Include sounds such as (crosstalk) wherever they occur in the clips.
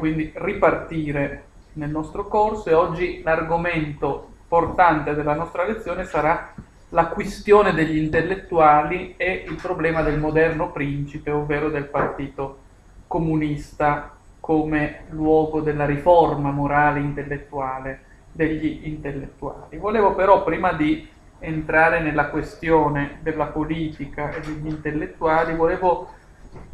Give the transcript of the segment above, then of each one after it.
quindi ripartire nel nostro corso e oggi l'argomento portante della nostra lezione sarà la questione degli intellettuali e il problema del moderno principe, ovvero del partito comunista come luogo della riforma morale intellettuale degli intellettuali. Volevo però prima di entrare nella questione della politica e degli intellettuali, volevo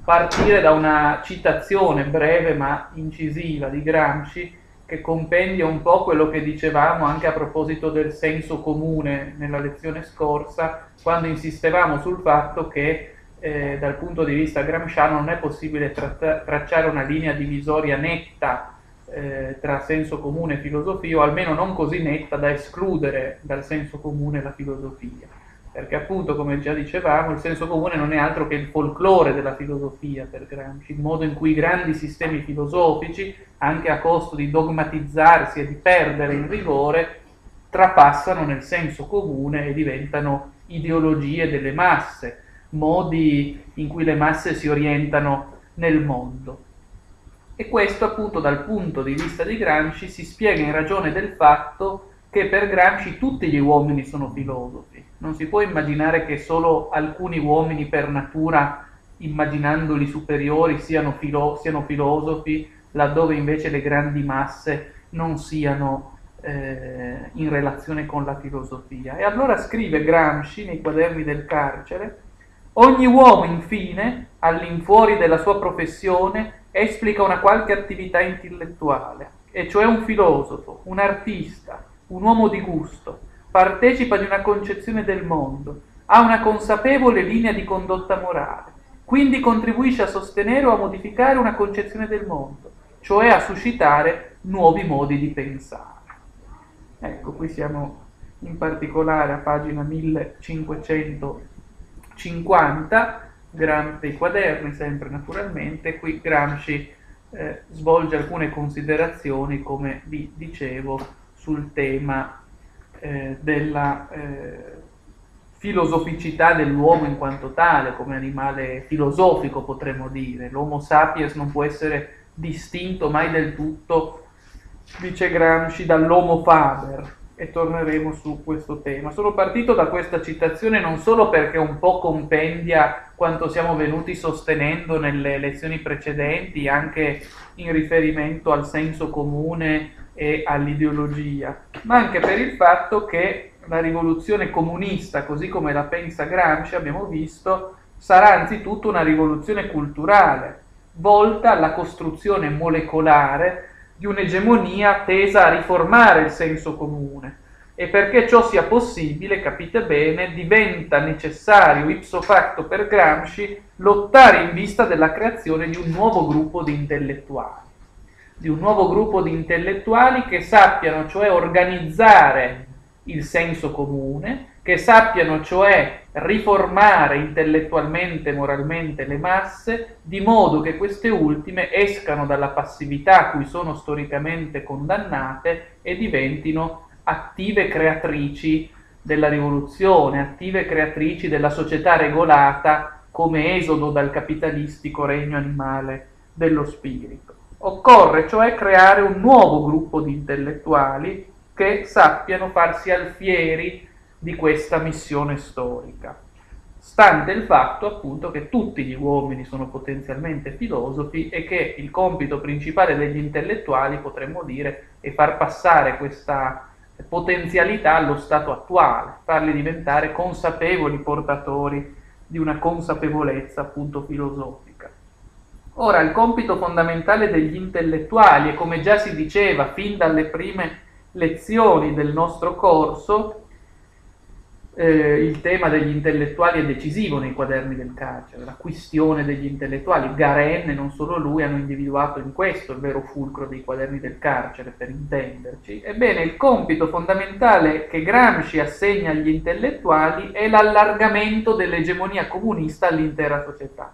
partire da una citazione breve ma incisiva di Gramsci che compendia un po' quello che dicevamo anche a proposito del senso comune nella lezione scorsa, quando insistevamo sul fatto che eh, dal punto di vista gramsciano non è possibile tratta- tracciare una linea divisoria netta eh, tra senso comune e filosofia, o almeno non così netta da escludere dal senso comune la filosofia. Perché appunto, come già dicevamo, il senso comune non è altro che il folklore della filosofia per Gramsci, il modo in cui i grandi sistemi filosofici, anche a costo di dogmatizzarsi e di perdere il rigore, trapassano nel senso comune e diventano ideologie delle masse, modi in cui le masse si orientano nel mondo. E questo appunto dal punto di vista di Gramsci si spiega in ragione del fatto che per Gramsci tutti gli uomini sono filosofi. Non si può immaginare che solo alcuni uomini per natura, immaginandoli superiori, siano, filo- siano filosofi, laddove invece le grandi masse non siano eh, in relazione con la filosofia. E allora scrive Gramsci nei quaderni del carcere, ogni uomo infine, all'infuori della sua professione, esplica una qualche attività intellettuale, e cioè un filosofo, un artista, un uomo di gusto, partecipa di una concezione del mondo, ha una consapevole linea di condotta morale, quindi contribuisce a sostenere o a modificare una concezione del mondo, cioè a suscitare nuovi modi di pensare. Ecco, qui siamo in particolare a pagina 1550 Gram- dei quaderni, sempre naturalmente, qui Gramsci eh, svolge alcune considerazioni, come vi dicevo, sul tema eh, della eh, filosoficità dell'uomo in quanto tale, come animale filosofico potremmo dire. L'Homo sapiens non può essere distinto mai del tutto, dice Gramsci, dall'Homo faber, e torneremo su questo tema. Sono partito da questa citazione non solo perché un po' compendia quanto siamo venuti sostenendo nelle lezioni precedenti, anche in riferimento al senso comune e all'ideologia, ma anche per il fatto che la rivoluzione comunista, così come la pensa Gramsci, abbiamo visto, sarà anzitutto una rivoluzione culturale, volta alla costruzione molecolare di un'egemonia tesa a riformare il senso comune. E perché ciò sia possibile, capite bene, diventa necessario ipso facto per Gramsci lottare in vista della creazione di un nuovo gruppo di intellettuali, di un nuovo gruppo di intellettuali che sappiano cioè organizzare il senso comune, che sappiano cioè riformare intellettualmente e moralmente le masse, di modo che queste ultime escano dalla passività a cui sono storicamente condannate e diventino attive creatrici della rivoluzione, attive creatrici della società regolata come esodo dal capitalistico regno animale dello spirito. Occorre cioè creare un nuovo gruppo di intellettuali che sappiano farsi alfieri di questa missione storica, stante il fatto appunto che tutti gli uomini sono potenzialmente filosofi e che il compito principale degli intellettuali, potremmo dire, è far passare questa potenzialità allo stato attuale, farli diventare consapevoli portatori di una consapevolezza appunto filosofica. Ora, il compito fondamentale degli intellettuali, e come già si diceva fin dalle prime lezioni del nostro corso, eh, il tema degli intellettuali è decisivo nei quaderni del carcere, la questione degli intellettuali. Garen e non solo lui hanno individuato in questo il vero fulcro dei quaderni del carcere, per intenderci. Ebbene, il compito fondamentale che Gramsci assegna agli intellettuali è l'allargamento dell'egemonia comunista all'intera società,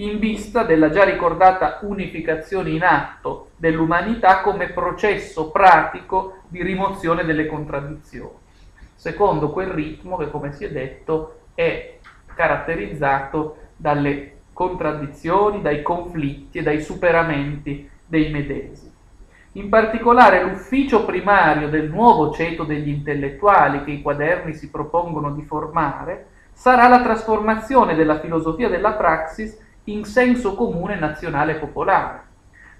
in vista della già ricordata unificazione in atto dell'umanità come processo pratico di rimozione delle contraddizioni secondo quel ritmo che, come si è detto, è caratterizzato dalle contraddizioni, dai conflitti e dai superamenti dei medesimi. In particolare l'ufficio primario del nuovo ceto degli intellettuali che i quaderni si propongono di formare sarà la trasformazione della filosofia della praxis in senso comune nazionale popolare,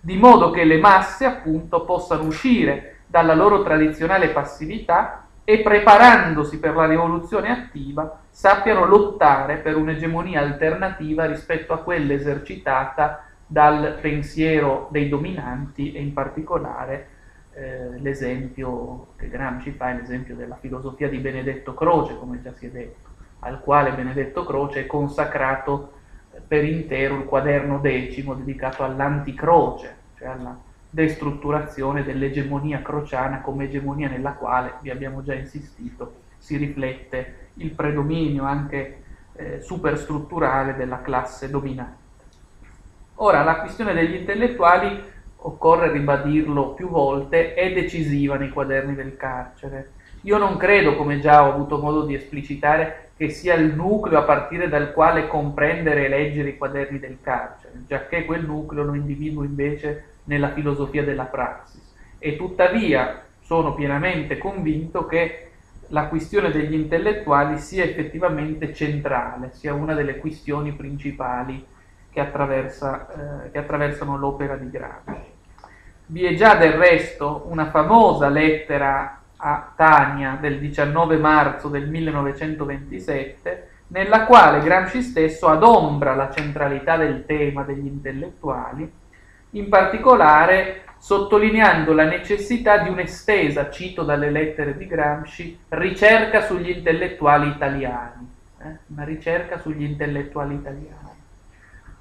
di modo che le masse appunto possano uscire dalla loro tradizionale passività e preparandosi per la rivoluzione attiva sappiano lottare per un'egemonia alternativa rispetto a quella esercitata dal pensiero dei dominanti e in particolare eh, l'esempio che Gramsci fa è l'esempio della filosofia di Benedetto Croce, come già si è detto, al quale Benedetto Croce è consacrato per intero il quaderno decimo dedicato all'anticroce, cioè alla destrutturazione dell'egemonia crociana come egemonia nella quale, vi abbiamo già insistito, si riflette il predominio anche eh, superstrutturale della classe dominante. Ora, la questione degli intellettuali, occorre ribadirlo più volte, è decisiva nei quaderni del carcere. Io non credo, come già ho avuto modo di esplicitare, che sia il nucleo a partire dal quale comprendere e leggere i quaderni del carcere, giacché quel nucleo lo individuo invece nella filosofia della praxis. E tuttavia sono pienamente convinto che la questione degli intellettuali sia effettivamente centrale, sia una delle questioni principali che, attraversa, eh, che attraversano l'opera di Gramsci. Vi è già del resto una famosa lettera a Tania del 19 marzo del 1927, nella quale Gramsci stesso adombra la centralità del tema degli intellettuali, in particolare sottolineando la necessità di un'estesa, cito dalle lettere di Gramsci, ricerca sugli intellettuali italiani, eh? una ricerca sugli intellettuali italiani.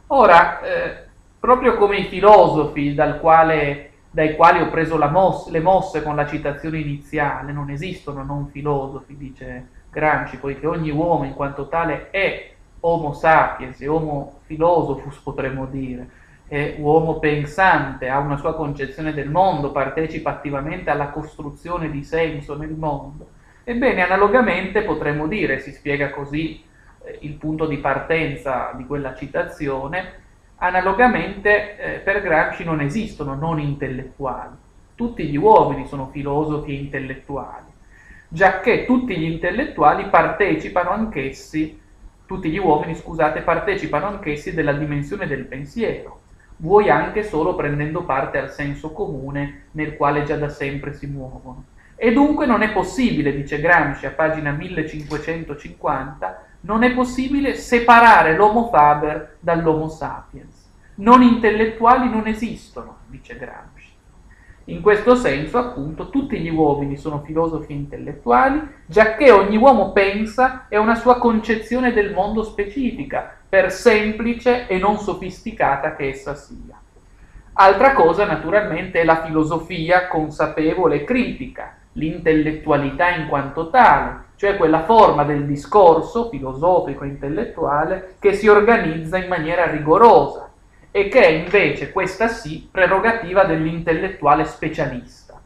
Ora, eh, proprio come i filosofi quale, dai quali ho preso mosse, le mosse con la citazione iniziale, non esistono non filosofi, dice Gramsci, poiché ogni uomo in quanto tale è homo sapiens, è homo philosophus potremmo dire, è uomo pensante, ha una sua concezione del mondo, partecipa attivamente alla costruzione di senso nel mondo. Ebbene, analogamente potremmo dire, si spiega così eh, il punto di partenza di quella citazione, analogamente eh, per Gramsci non esistono non intellettuali, tutti gli uomini sono filosofi e intellettuali, giacché tutti gli intellettuali partecipano anch'essi, tutti gli uomini, scusate, partecipano anch'essi della dimensione del pensiero, vuoi anche solo prendendo parte al senso comune nel quale già da sempre si muovono. E dunque non è possibile, dice Gramsci a pagina 1550, non è possibile separare l'Homo faber dall'Homo sapiens. Non intellettuali non esistono, dice Gramsci. In questo senso, appunto, tutti gli uomini sono filosofi intellettuali, giacché ogni uomo pensa e ha una sua concezione del mondo specifica, per semplice e non sofisticata che essa sia. Altra cosa, naturalmente, è la filosofia consapevole e critica, l'intellettualità in quanto tale, cioè quella forma del discorso filosofico intellettuale che si organizza in maniera rigorosa e che è invece, questa sì, prerogativa dell'intellettuale specialista.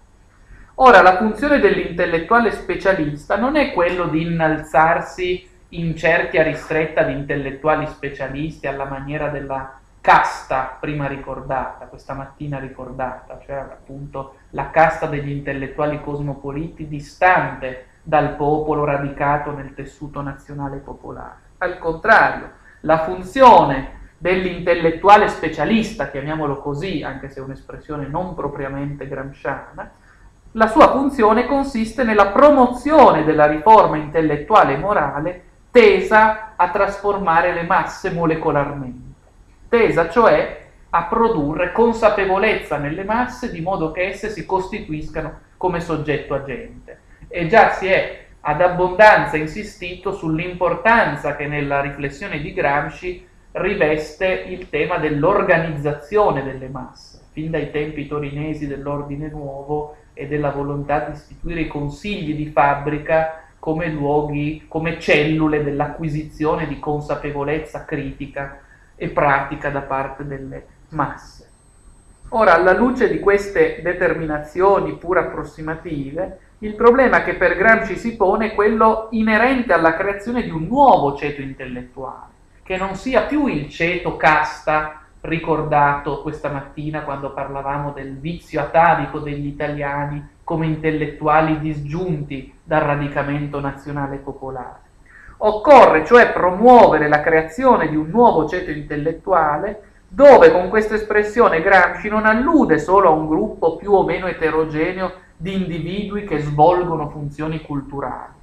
Ora, la funzione dell'intellettuale specialista non è quello di innalzarsi in cerchia ristretta di intellettuali specialisti alla maniera della casta prima ricordata, questa mattina ricordata, cioè appunto la casta degli intellettuali cosmopoliti distante dal popolo radicato nel tessuto nazionale popolare. Al contrario, la funzione dell'intellettuale specialista, chiamiamolo così, anche se è un'espressione non propriamente gramsciana, la sua funzione consiste nella promozione della riforma intellettuale e morale tesa a trasformare le masse molecolarmente, tesa cioè a produrre consapevolezza nelle masse di modo che esse si costituiscano come soggetto agente. E già si è ad abbondanza insistito sull'importanza che nella riflessione di Gramsci riveste il tema dell'organizzazione delle masse, fin dai tempi torinesi dell'ordine nuovo e della volontà di istituire i consigli di fabbrica come luoghi, come cellule dell'acquisizione di consapevolezza critica e pratica da parte delle masse. Ora, alla luce di queste determinazioni pur approssimative, il problema che per Gramsci si pone è quello inerente alla creazione di un nuovo ceto intellettuale, che non sia più il ceto casta ricordato questa mattina quando parlavamo del vizio atavico degli italiani come intellettuali disgiunti dal radicamento nazionale popolare. Occorre cioè promuovere la creazione di un nuovo ceto intellettuale dove con questa espressione Gramsci non allude solo a un gruppo più o meno eterogeneo di individui che svolgono funzioni culturali.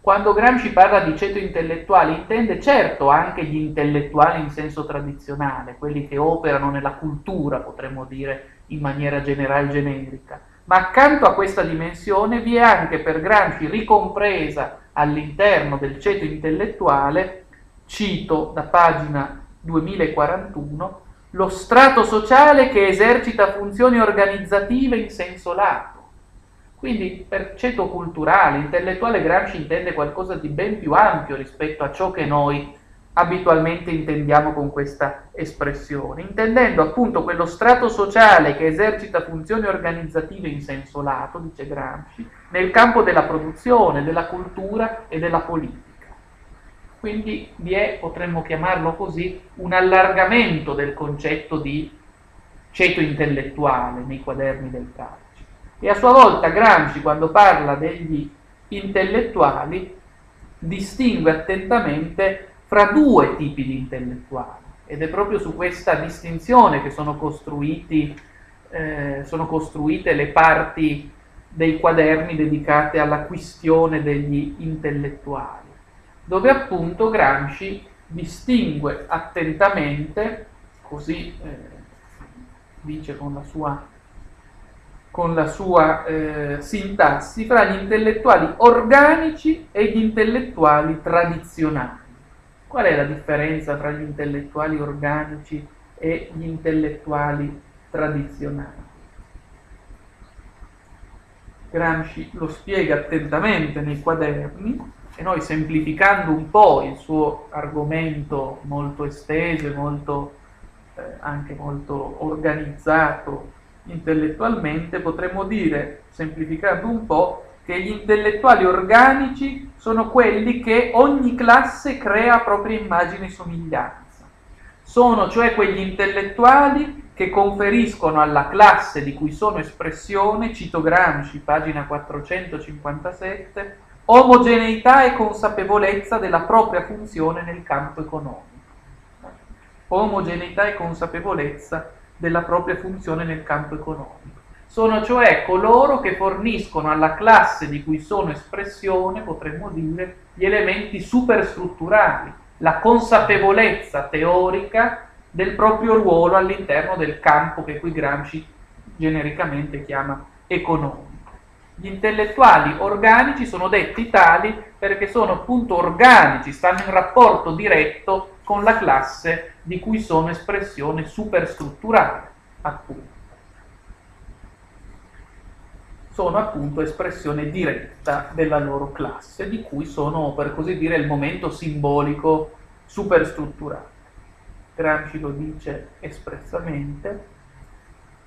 Quando Gramsci parla di ceto intellettuali intende certo anche gli intellettuali in senso tradizionale, quelli che operano nella cultura, potremmo dire in maniera generale generica, ma accanto a questa dimensione vi è anche per Gramsci ricompresa all'interno del ceto intellettuale, cito da pagina 2041, lo strato sociale che esercita funzioni organizzative in senso lato. Quindi per ceto culturale, intellettuale, Gramsci intende qualcosa di ben più ampio rispetto a ciò che noi abitualmente intendiamo con questa espressione, intendendo appunto quello strato sociale che esercita funzioni organizzative in senso lato, dice Gramsci, nel campo della produzione, della cultura e della politica. Quindi vi è, potremmo chiamarlo così, un allargamento del concetto di ceto intellettuale nei quaderni del Carci. E a sua volta Gramsci, quando parla degli intellettuali, distingue attentamente fra due tipi di intellettuali. Ed è proprio su questa distinzione che sono, eh, sono costruite le parti dei quaderni dedicate alla questione degli intellettuali dove appunto Gramsci distingue attentamente, così eh, dice con la sua, con la sua eh, sintassi, fra gli intellettuali organici e gli intellettuali tradizionali. Qual è la differenza tra gli intellettuali organici e gli intellettuali tradizionali? Gramsci lo spiega attentamente nei quaderni e noi semplificando un po' il suo argomento molto esteso e molto, eh, anche molto organizzato intellettualmente, potremmo dire, semplificando un po', che gli intellettuali organici sono quelli che ogni classe crea propria immagine e somiglianza. Sono cioè quegli intellettuali che conferiscono alla classe di cui sono espressione, cito Gramsci, pagina 457, omogeneità e consapevolezza della propria funzione nel campo economico. Omogeneità e consapevolezza della propria funzione nel campo economico. Sono cioè coloro che forniscono alla classe di cui sono espressione, potremmo dire, gli elementi superstrutturali, la consapevolezza teorica del proprio ruolo all'interno del campo che qui Gramsci genericamente chiama economico. Gli intellettuali organici sono detti tali perché sono appunto organici, stanno in rapporto diretto con la classe di cui sono espressione superstrutturale, appunto. Sono appunto espressione diretta della loro classe, di cui sono, per così dire, il momento simbolico superstrutturale. Gramsci lo dice espressamente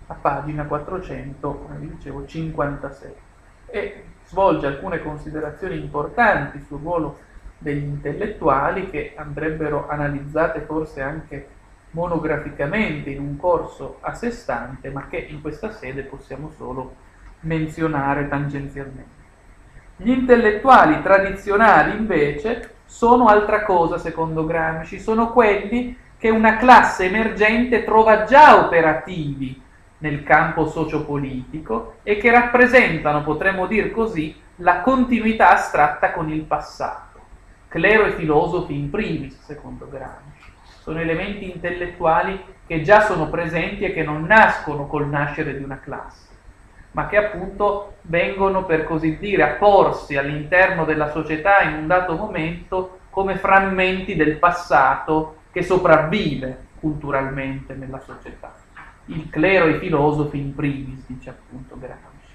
a pagina 400, come vi dicevo, 56 e svolge alcune considerazioni importanti sul ruolo degli intellettuali che andrebbero analizzate forse anche monograficamente in un corso a sé stante, ma che in questa sede possiamo solo menzionare tangenzialmente. Gli intellettuali tradizionali invece sono altra cosa secondo Gramsci, sono quelli che una classe emergente trova già operativi nel campo sociopolitico e che rappresentano, potremmo dire così, la continuità astratta con il passato. Clero e filosofi in primis, secondo Gramsci, sono elementi intellettuali che già sono presenti e che non nascono col nascere di una classe, ma che appunto vengono, per così dire, a porsi all'interno della società in un dato momento come frammenti del passato che sopravvive culturalmente nella società il clero e i filosofi in primis, dice appunto Gramsci.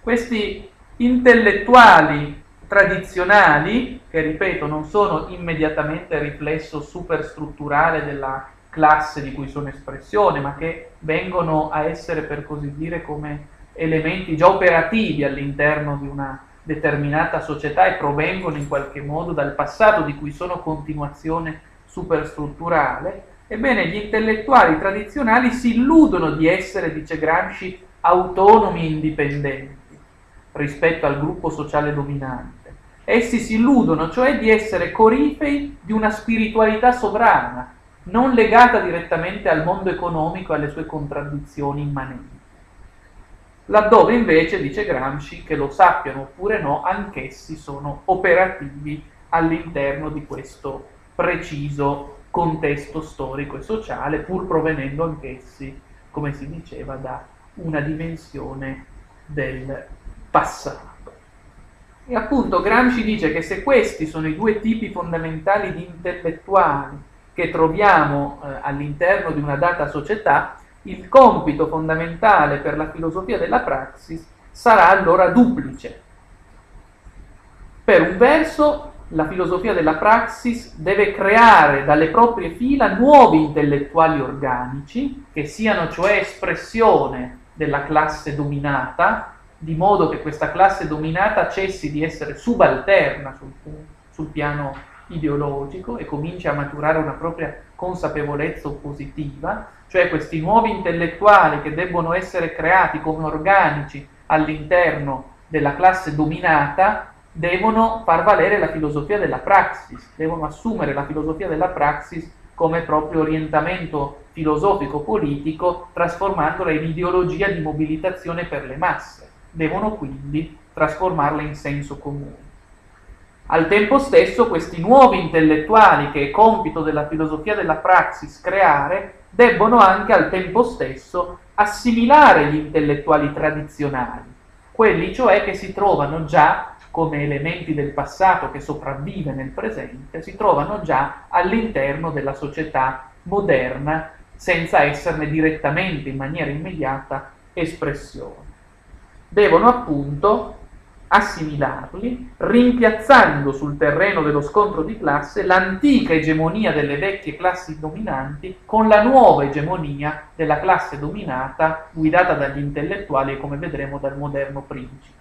Questi intellettuali tradizionali, che ripeto non sono immediatamente riflesso superstrutturale della classe di cui sono espressione, ma che vengono a essere per così dire come elementi già operativi all'interno di una determinata società e provengono in qualche modo dal passato di cui sono continuazione superstrutturale, Ebbene, gli intellettuali tradizionali si illudono di essere, dice Gramsci, autonomi e indipendenti rispetto al gruppo sociale dominante. Essi si illudono cioè di essere corifei di una spiritualità sovrana, non legata direttamente al mondo economico e alle sue contraddizioni immanenti. Laddove invece, dice Gramsci, che lo sappiano oppure no, anch'essi sono operativi all'interno di questo preciso contesto storico e sociale, pur provenendo anch'essi, come si diceva, da una dimensione del passato. E appunto Gramsci dice che se questi sono i due tipi fondamentali di intellettuali che troviamo eh, all'interno di una data società, il compito fondamentale per la filosofia della praxis sarà allora duplice. Per un verso, la filosofia della praxis deve creare dalle proprie fila nuovi intellettuali organici, che siano cioè espressione della classe dominata, di modo che questa classe dominata cessi di essere subalterna sul, sul piano ideologico e cominci a maturare una propria consapevolezza oppositiva, cioè questi nuovi intellettuali che debbono essere creati come organici all'interno della classe dominata, devono far valere la filosofia della praxis, devono assumere la filosofia della praxis come proprio orientamento filosofico-politico, trasformandola in ideologia di mobilitazione per le masse devono quindi trasformarla in senso comune. Al tempo stesso questi nuovi intellettuali che è compito della filosofia della praxis creare, debbono anche al tempo stesso assimilare gli intellettuali tradizionali, quelli cioè che si trovano già come elementi del passato che sopravvive nel presente, si trovano già all'interno della società moderna senza esserne direttamente in maniera immediata espressione devono appunto assimilarli, rimpiazzando sul terreno dello scontro di classe l'antica egemonia delle vecchie classi dominanti con la nuova egemonia della classe dominata guidata dagli intellettuali e come vedremo dal moderno principe.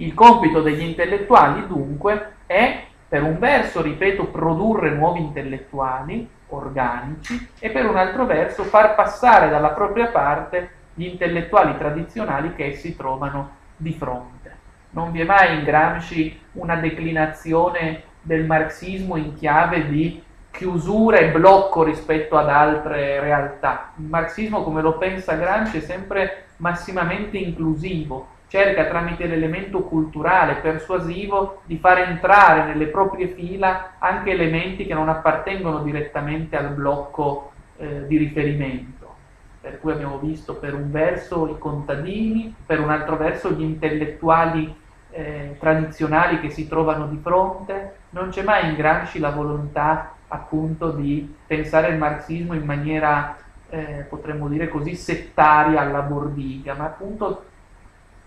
Il compito degli intellettuali dunque è, per un verso, ripeto, produrre nuovi intellettuali organici e per un altro verso far passare dalla propria parte gli intellettuali tradizionali che essi trovano di fronte. Non vi è mai in Gramsci una declinazione del marxismo in chiave di chiusura e blocco rispetto ad altre realtà. Il marxismo, come lo pensa Gramsci, è sempre massimamente inclusivo, cerca tramite l'elemento culturale, persuasivo, di far entrare nelle proprie fila anche elementi che non appartengono direttamente al blocco eh, di riferimento. Per cui abbiamo visto per un verso i contadini, per un altro verso gli intellettuali eh, tradizionali che si trovano di fronte, non c'è mai in Gramsci la volontà appunto di pensare il marxismo in maniera, eh, potremmo dire così, settaria alla bordiga, ma appunto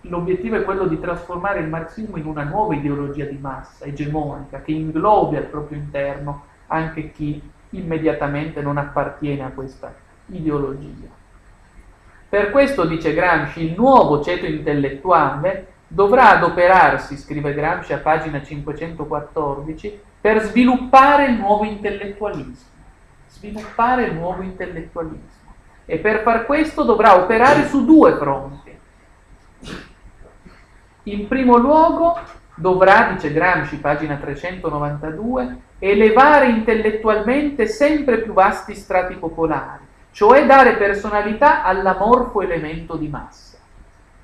l'obiettivo è quello di trasformare il marxismo in una nuova ideologia di massa, egemonica, che inglobi al proprio interno anche chi immediatamente non appartiene a questa ideologia. Per questo, dice Gramsci, il nuovo ceto intellettuale dovrà adoperarsi, scrive Gramsci a pagina 514, per sviluppare il nuovo intellettualismo. Sviluppare il nuovo intellettualismo. E per far questo dovrà operare su due fronti. In primo luogo dovrà, dice Gramsci, pagina 392, elevare intellettualmente sempre più vasti strati popolari cioè dare personalità all'amorfo elemento di massa.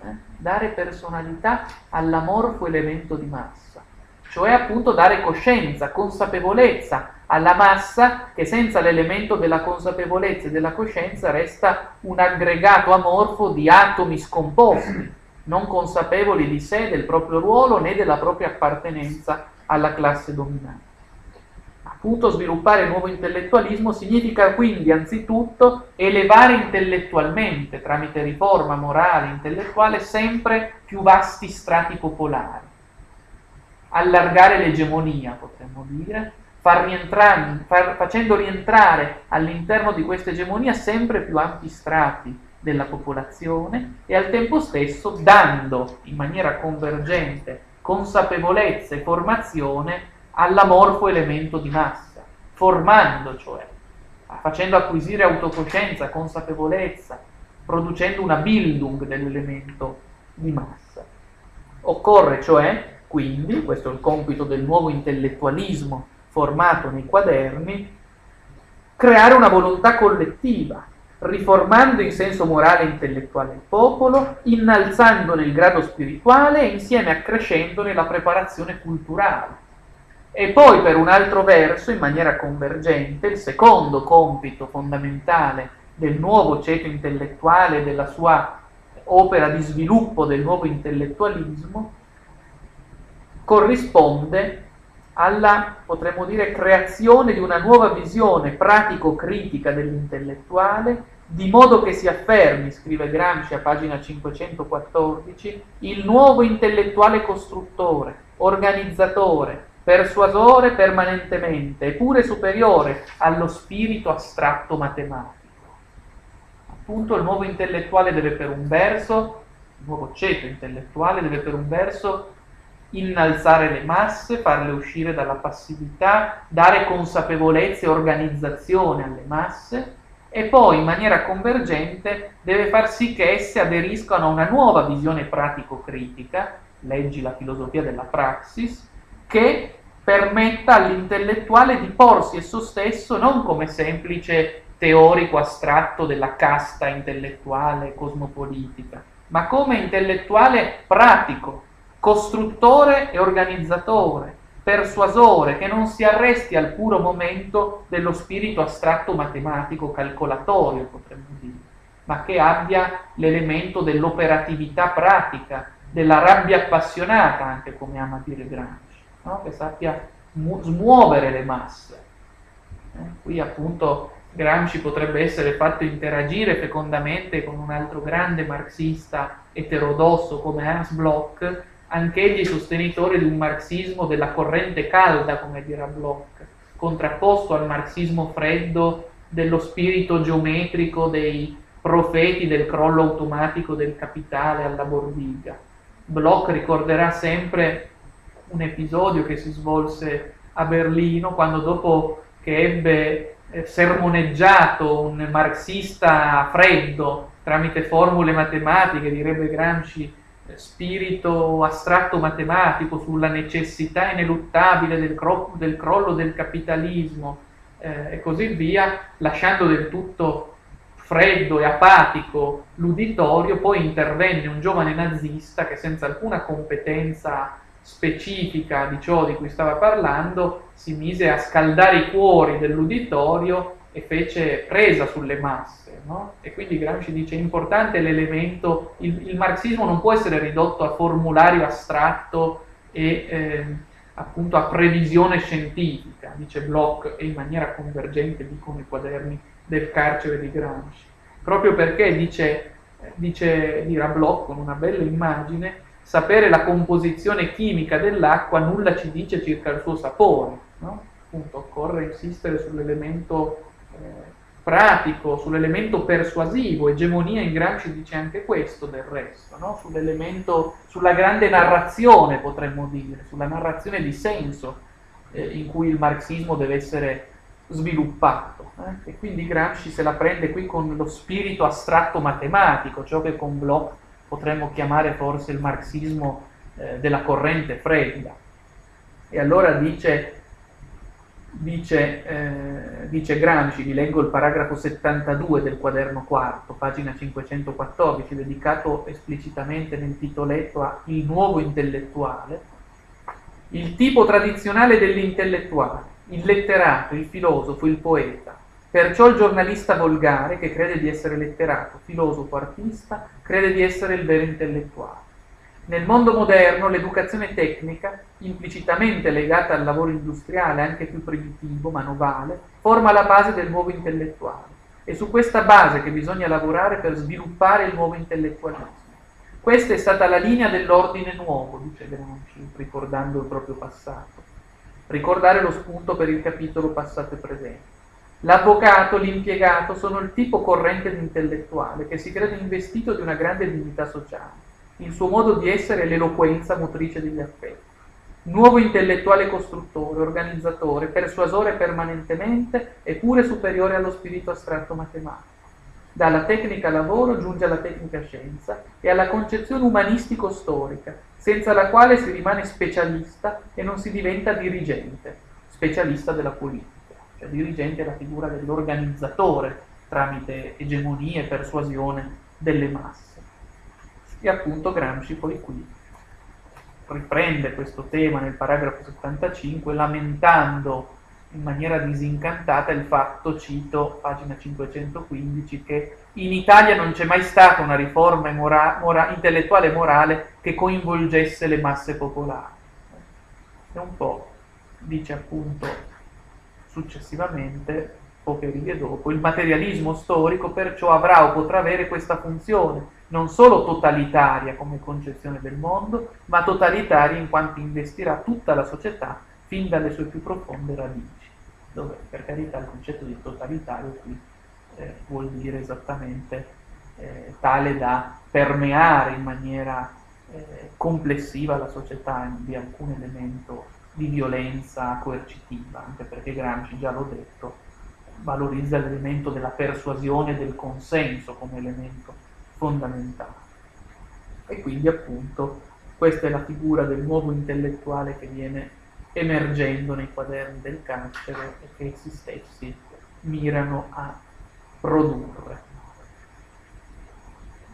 Eh? Dare personalità all'amorfo elemento di massa, cioè appunto dare coscienza, consapevolezza alla massa che senza l'elemento della consapevolezza e della coscienza resta un aggregato amorfo di atomi scomposti, non consapevoli di sé, del proprio ruolo né della propria appartenenza alla classe dominante. Appunto sviluppare nuovo intellettualismo significa quindi anzitutto elevare intellettualmente, tramite riforma morale e intellettuale, sempre più vasti strati popolari, allargare l'egemonia, potremmo dire, far rientrare, far, facendo rientrare all'interno di questa egemonia sempre più ampi strati della popolazione e al tempo stesso dando in maniera convergente consapevolezza e formazione all'amorfo elemento di massa, formando cioè facendo acquisire autocoscienza, consapevolezza, producendo una Bildung dell'elemento di massa. Occorre cioè, quindi, questo è il compito del nuovo intellettualismo formato nei quaderni, creare una volontà collettiva, riformando in senso morale e intellettuale il popolo, innalzandone il grado spirituale e insieme accrescendone la preparazione culturale. E poi per un altro verso, in maniera convergente, il secondo compito fondamentale del nuovo ceto intellettuale, della sua opera di sviluppo del nuovo intellettualismo, corrisponde alla, potremmo dire, creazione di una nuova visione pratico-critica dell'intellettuale, di modo che si affermi, scrive Gramsci a pagina 514, il nuovo intellettuale costruttore, organizzatore, persuasore permanentemente, eppure superiore allo spirito astratto matematico. Appunto il nuovo intellettuale deve per un verso, il nuovo ceto intellettuale deve per un verso innalzare le masse, farle uscire dalla passività, dare consapevolezza e organizzazione alle masse e poi in maniera convergente deve far sì che esse aderiscano a una nuova visione pratico-critica, leggi la filosofia della praxis, che permetta all'intellettuale di porsi esso stesso non come semplice teorico astratto della casta intellettuale cosmopolitica, ma come intellettuale pratico, costruttore e organizzatore, persuasore, che non si arresti al puro momento dello spirito astratto matematico calcolatorio, potremmo dire, ma che abbia l'elemento dell'operatività pratica, della rabbia appassionata, anche come ama dire Gramsci, no? che sappia mu- smuovere le masse. Eh? Qui appunto Gramsci potrebbe essere fatto interagire fecondamente con un altro grande marxista eterodosso come Hans Bloch, anch'egli sostenitore di un marxismo della corrente calda, come dirà Bloch, contrapposto al marxismo freddo dello spirito geometrico dei profeti del crollo automatico del capitale alla bordiga. Bloch ricorderà sempre un episodio che si svolse a Berlino quando dopo che ebbe eh, sermoneggiato un marxista freddo tramite formule matematiche, direbbe Gramsci, spirito astratto matematico sulla necessità ineluttabile del, cro- del crollo del capitalismo eh, e così via, lasciando del tutto freddo e apatico l'uditorio, poi intervenne un giovane nazista che senza alcuna competenza specifica di ciò di cui stava parlando si mise a scaldare i cuori dell'uditorio e fece presa sulle masse. No? E quindi Gramsci dice è importante l'elemento, il, il, marxismo non può essere ridotto a formulario astratto e eh, appunto a previsione scientifica, dice Bloch e in maniera convergente dicono i quaderni del carcere di Gramsci. Proprio perché dice, dice dirà Bloch con una bella immagine, sapere la composizione chimica dell'acqua nulla ci dice circa il suo sapore. No? Appunto, occorre insistere sull'elemento pratico, sull'elemento persuasivo, egemonia in Gramsci dice anche questo del resto, no? sull'elemento, sulla grande narrazione potremmo dire, sulla narrazione di senso eh, in cui il marxismo deve essere sviluppato. Eh? E quindi Gramsci se la prende qui con lo spirito astratto matematico, ciò che con Bloch potremmo chiamare forse il marxismo eh, della corrente fredda. E allora dice dice, eh, dice Gramsci, vi leggo il paragrafo 72 del quaderno quarto, pagina 514, dedicato esplicitamente nel titoletto a Il nuovo intellettuale, il tipo tradizionale dell'intellettuale, il letterato, il filosofo, il poeta, perciò il giornalista volgare che crede di essere letterato, filosofo, artista, crede di essere il vero intellettuale. Nel mondo moderno l'educazione tecnica, implicitamente legata al lavoro industriale anche più primitivo, manovale, forma la base del nuovo intellettuale. È su questa base che bisogna lavorare per sviluppare il nuovo intellettualismo. Questa è stata la linea dell'ordine nuovo, dice Gramsci, ricordando il proprio passato. Ricordare lo spunto per il capitolo passato e presente. L'avvocato, l'impiegato sono il tipo corrente di intellettuale che si crede investito di una grande dignità sociale il suo modo di essere è l'eloquenza motrice degli affetti. nuovo intellettuale costruttore, organizzatore, persuasore permanentemente eppure superiore allo spirito astratto matematico. Dalla tecnica lavoro giunge alla tecnica scienza e alla concezione umanistico-storica, senza la quale si rimane specialista e non si diventa dirigente, specialista della politica. Cioè dirigente è la figura dell'organizzatore tramite egemonia e persuasione delle masse. E appunto Gramsci poi qui riprende questo tema nel paragrafo 75 lamentando in maniera disincantata il fatto, cito pagina 515, che in Italia non c'è mai stata una riforma mora, mora, intellettuale e morale che coinvolgesse le masse popolari. E un po' dice appunto successivamente, poche righe dopo, il materialismo storico perciò avrà o potrà avere questa funzione, non solo totalitaria come concezione del mondo, ma totalitaria in quanto investirà tutta la società fin dalle sue più profonde radici, dove per carità il concetto di totalitario qui eh, vuol dire esattamente eh, tale da permeare in maniera eh, complessiva la società di alcun elemento di violenza coercitiva, anche perché Gramsci, già l'ho detto, valorizza l'elemento della persuasione e del consenso come elemento fondamentale. E quindi appunto questa è la figura del nuovo intellettuale che viene emergendo nei quaderni del carcere e che essi stessi mirano a produrre.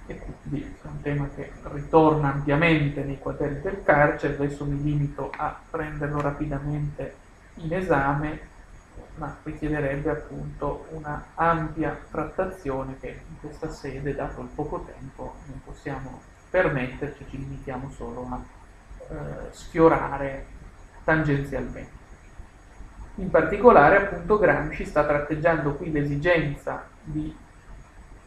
E quindi è un tema che ritorna ampiamente nei quaderni del carcere, adesso mi limito a prenderlo rapidamente in esame, ma richiederebbe appunto una ampia trattazione che in questa sede, dato il poco tempo, non possiamo permetterci, ci limitiamo solo a eh, sfiorare tangenzialmente. In particolare, appunto, Gramsci sta tratteggiando qui l'esigenza di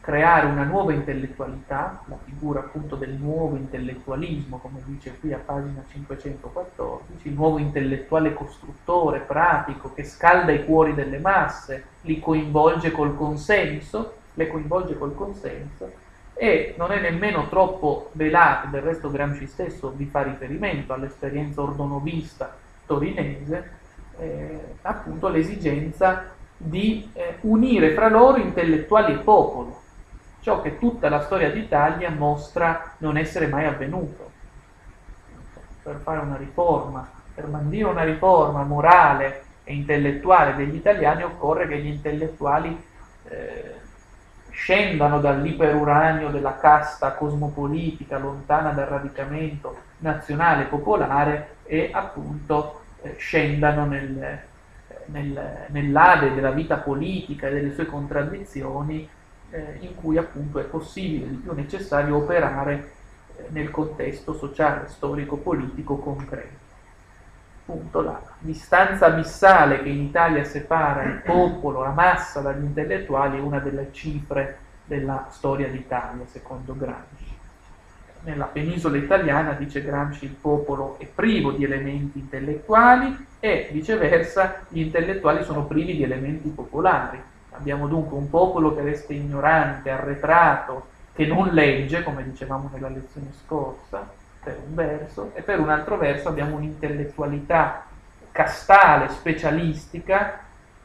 creare una nuova intellettualità, la figura appunto del nuovo intellettualismo, come dice qui a pagina 514, il nuovo intellettuale costruttore, pratico, che scalda i cuori delle masse, li coinvolge col consenso, le coinvolge col consenso, e non è nemmeno troppo velato, del resto Gramsci stesso vi fa riferimento all'esperienza ordonovista torinese, eh, appunto l'esigenza di eh, unire fra loro intellettuali e popolo, ciò che tutta la storia d'Italia mostra non essere mai avvenuto. Per fare una riforma, per bandire una riforma morale e intellettuale degli italiani occorre che gli intellettuali eh, scendano dall'iperuranio della casta cosmopolitica lontana dal radicamento nazionale popolare e appunto eh, scendano nel, nel, nell'ade della vita politica e delle sue contraddizioni eh, in cui appunto è possibile, di più necessario, operare eh, nel contesto sociale, storico, politico concreto. Appunto la distanza abissale che in Italia separa il popolo, la massa dagli intellettuali è una delle cifre della storia d'Italia, secondo Gramsci nella penisola italiana, dice Gramsci, il popolo è privo di elementi intellettuali e viceversa gli intellettuali sono privi di elementi popolari. Abbiamo dunque un popolo che resta ignorante, arretrato, che non legge, come dicevamo nella lezione scorsa, per un verso, e per un altro verso abbiamo un'intellettualità castale, specialistica,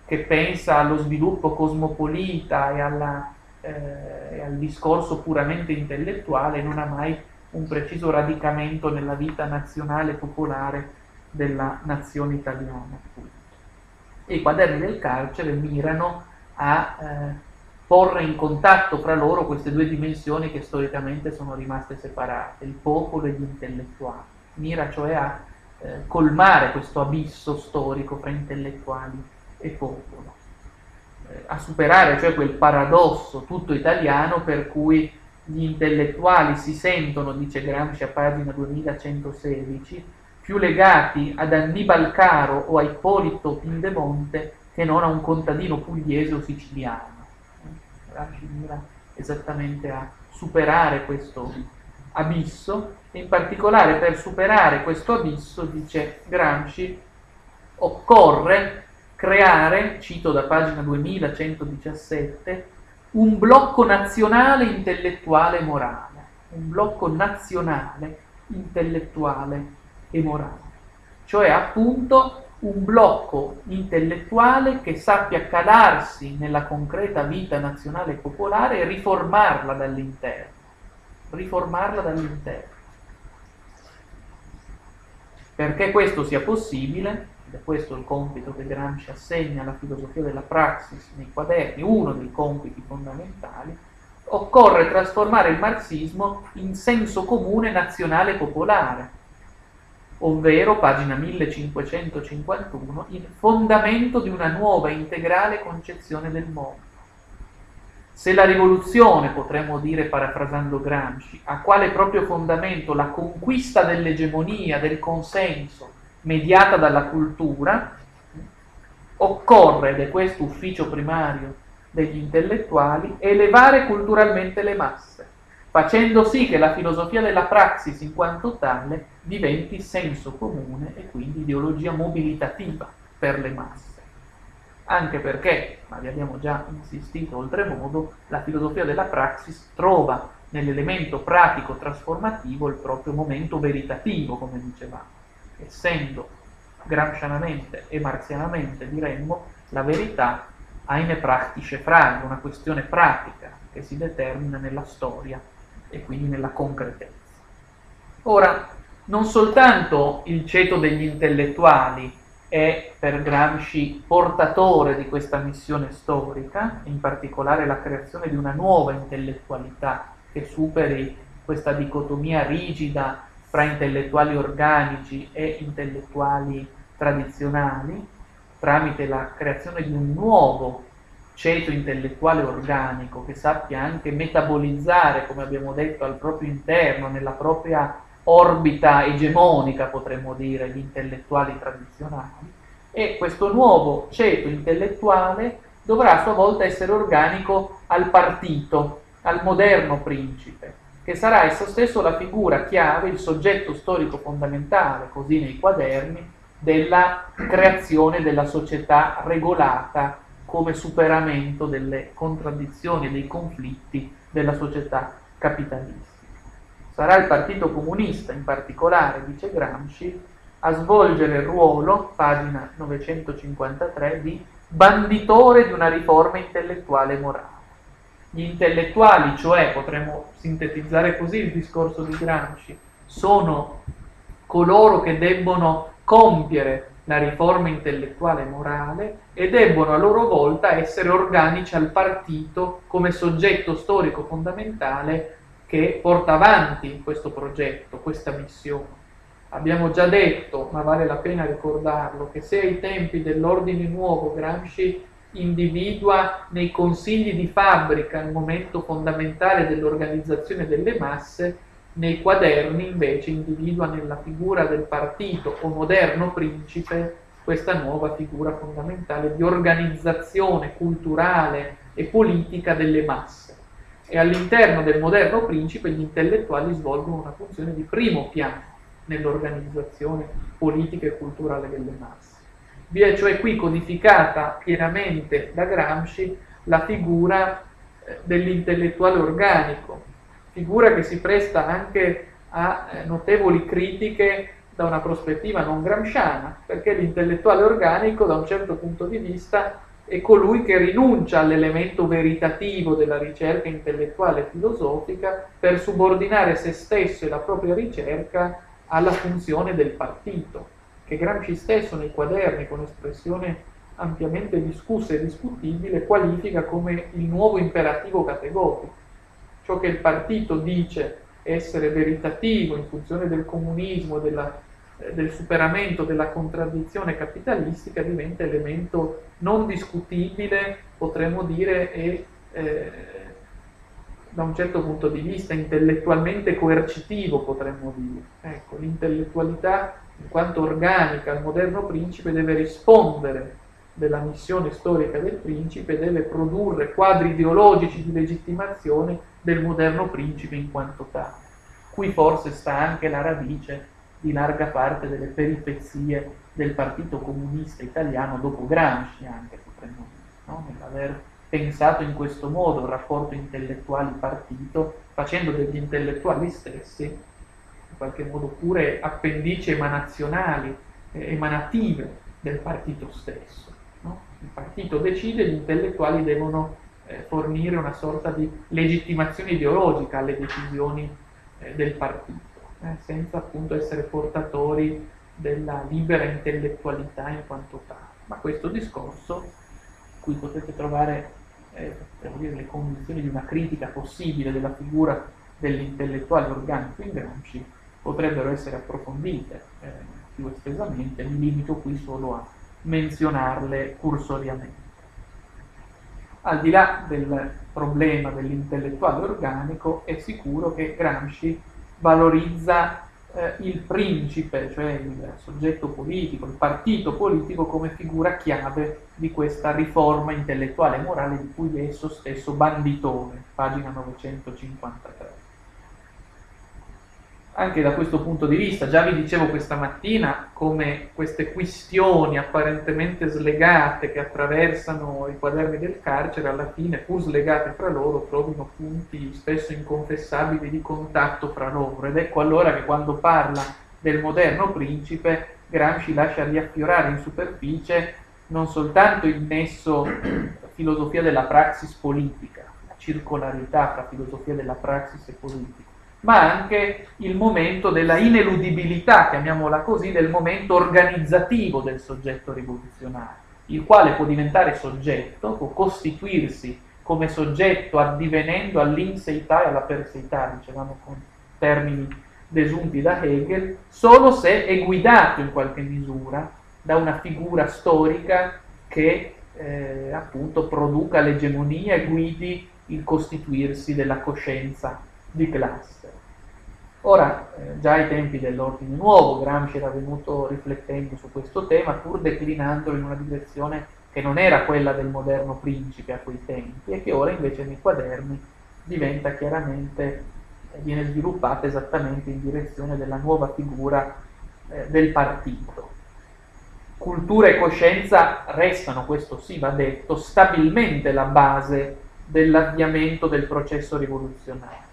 che pensa allo sviluppo cosmopolita e alla eh, al discorso puramente intellettuale, non ha mai un preciso radicamento nella vita nazionale e popolare della nazione italiana. E i quaderni del carcere mirano a eh, porre in contatto fra loro queste due dimensioni che storicamente sono rimaste separate, il popolo e gli intellettuali. Mira cioè a eh, colmare questo abisso storico fra intellettuali e popolo a superare cioè quel paradosso tutto italiano per cui gli intellettuali si sentono, dice Gramsci a pagina 2116, più legati ad Annibal Caro o a Ippolito Pindemonte che non a un contadino pugliese o siciliano. Gramsci mira esattamente a superare questo abisso e in particolare per superare questo abisso, dice Gramsci, occorre creare, cito da pagina 2117, un blocco nazionale intellettuale e morale, un blocco nazionale intellettuale e morale. cioè appunto un blocco intellettuale che sappia calarsi nella concreta vita nazionale e popolare e riformarla dall'interno. Riformarla dall'interno. Perché questo sia possibile, ed è questo il compito che Gramsci assegna alla filosofia della praxis nei quaderni, uno dei compiti fondamentali, occorre trasformare il marxismo in senso comune nazionale e popolare, ovvero, pagina 1551, il fondamento di una nuova integrale concezione del mondo. Se la rivoluzione, potremmo dire parafrasando Gramsci, ha quale proprio fondamento la conquista dell'egemonia, del consenso, mediata dalla cultura, occorre, ed è questo ufficio primario degli intellettuali, elevare culturalmente le masse, facendo sì che la filosofia della praxis in quanto tale diventi senso comune e quindi ideologia mobilitativa per le masse. Anche perché, ma vi abbiamo già insistito oltremodo, la filosofia della praxis trova nell'elemento pratico trasformativo il proprio momento veritativo, come dicevamo, essendo gramscianamente e marzianamente, diremmo, la verità eine praktische Frage, una questione pratica che si determina nella storia e quindi nella concretezza. Ora, non soltanto il ceto degli intellettuali è per Gramsci portatore di questa missione storica, in particolare la creazione di una nuova intellettualità che superi questa dicotomia rigida fra intellettuali organici e intellettuali tradizionali, tramite la creazione di un nuovo ceto intellettuale organico che sappia anche metabolizzare, come abbiamo detto, al proprio interno, nella propria orbita egemonica, potremmo dire, gli intellettuali tradizionali, e questo nuovo ceto intellettuale dovrà a sua volta essere organico al partito, al moderno principe, che sarà esso stesso la figura chiave, il soggetto storico fondamentale, così nei quaderni, della creazione della società regolata come superamento delle contraddizioni e dei conflitti della società capitalistica. Sarà il Partito Comunista in particolare, dice Gramsci, a svolgere il ruolo, pagina 953, di banditore di una riforma intellettuale e morale. Gli intellettuali, cioè, potremmo sintetizzare così il discorso di Gramsci, sono coloro che debbono compiere la riforma intellettuale e morale e debbono a loro volta essere organici al partito come soggetto storico fondamentale che porta avanti questo progetto, questa missione. Abbiamo già detto, ma vale la pena ricordarlo, che se ai tempi dell'ordine nuovo Gramsci individua nei consigli di fabbrica il momento fondamentale dell'organizzazione delle masse, nei quaderni invece individua nella figura del partito o moderno principe questa nuova figura fondamentale di organizzazione culturale e politica delle masse. E all'interno del moderno principe gli intellettuali svolgono una funzione di primo piano nell'organizzazione politica e culturale delle masse. Vi è cioè qui codificata pienamente da Gramsci la figura eh, dell'intellettuale organico, figura che si presta anche a eh, notevoli critiche da una prospettiva non gramsciana, perché l'intellettuale organico da un certo punto di vista è colui che rinuncia all'elemento veritativo della ricerca intellettuale e filosofica per subordinare se stesso e la propria ricerca alla funzione del partito, che Gramsci stesso nei quaderni, con espressione ampiamente discussa e discutibile, qualifica come il nuovo imperativo categorico. Ciò che il partito dice essere veritativo in funzione del comunismo, della, del superamento della contraddizione capitalistica, diventa elemento non discutibile, potremmo dire, e eh, da un certo punto di vista intellettualmente coercitivo, potremmo dire. Ecco, l'intellettualità, in quanto organica al moderno principe, deve rispondere della missione storica del principe, deve produrre quadri ideologici di legittimazione del moderno principe in quanto tale. Qui forse sta anche la radice di larga parte delle peripezie del Partito Comunista Italiano dopo Gramsci anche, potremmo dire, no? nell'aver pensato in questo modo il rapporto intellettuali-partito, facendo degli intellettuali stessi in qualche modo pure appendici emanazionali eh, emanative del partito stesso. No? Il partito decide, gli intellettuali devono eh, fornire una sorta di legittimazione ideologica alle decisioni eh, del partito, eh, senza appunto essere portatori della libera intellettualità in quanto tale. Ma questo discorso, qui potete trovare eh, dire, le condizioni di una critica possibile della figura dell'intellettuale organico in Gramsci, potrebbero essere approfondite eh, più estesamente, mi limito qui solo a menzionarle cursoriamente. Al di là del problema dell'intellettuale organico, è sicuro che Gramsci valorizza eh, il principe, cioè il soggetto politico, il partito politico come figura chiave di questa riforma intellettuale e morale di cui è esso stesso banditore, pagina 953 anche da questo punto di vista, già vi dicevo questa mattina come queste questioni apparentemente slegate che attraversano i quaderni del carcere, alla fine, pur slegate fra loro, trovino punti spesso inconfessabili di contatto fra loro. Ed ecco allora che quando parla del moderno principe, Gramsci lascia riaffiorare in superficie non soltanto il nesso (clears throat) filosofia della praxis politica, la circolarità fra filosofia della praxis e politica, ma anche il momento della ineludibilità, chiamiamola così, del momento organizzativo del soggetto rivoluzionario, il quale può diventare soggetto, può costituirsi come soggetto addivenendo all'inseità e alla perseità, dicevamo con termini desunti da Hegel, solo se è guidato in qualche misura da una figura storica che eh, appunto produca l'egemonia e guidi il costituirsi della coscienza di classe. Ora, eh, già ai tempi dell'ordine nuovo, Gramsci era venuto riflettendo su questo tema, pur declinandolo in una direzione che non era quella del moderno principe a quei tempi e che ora invece nei quaderni diventa chiaramente, eh, viene sviluppata esattamente in direzione della nuova figura eh, del partito. Cultura e coscienza restano, questo sì va detto, stabilmente la base dell'avviamento del processo rivoluzionario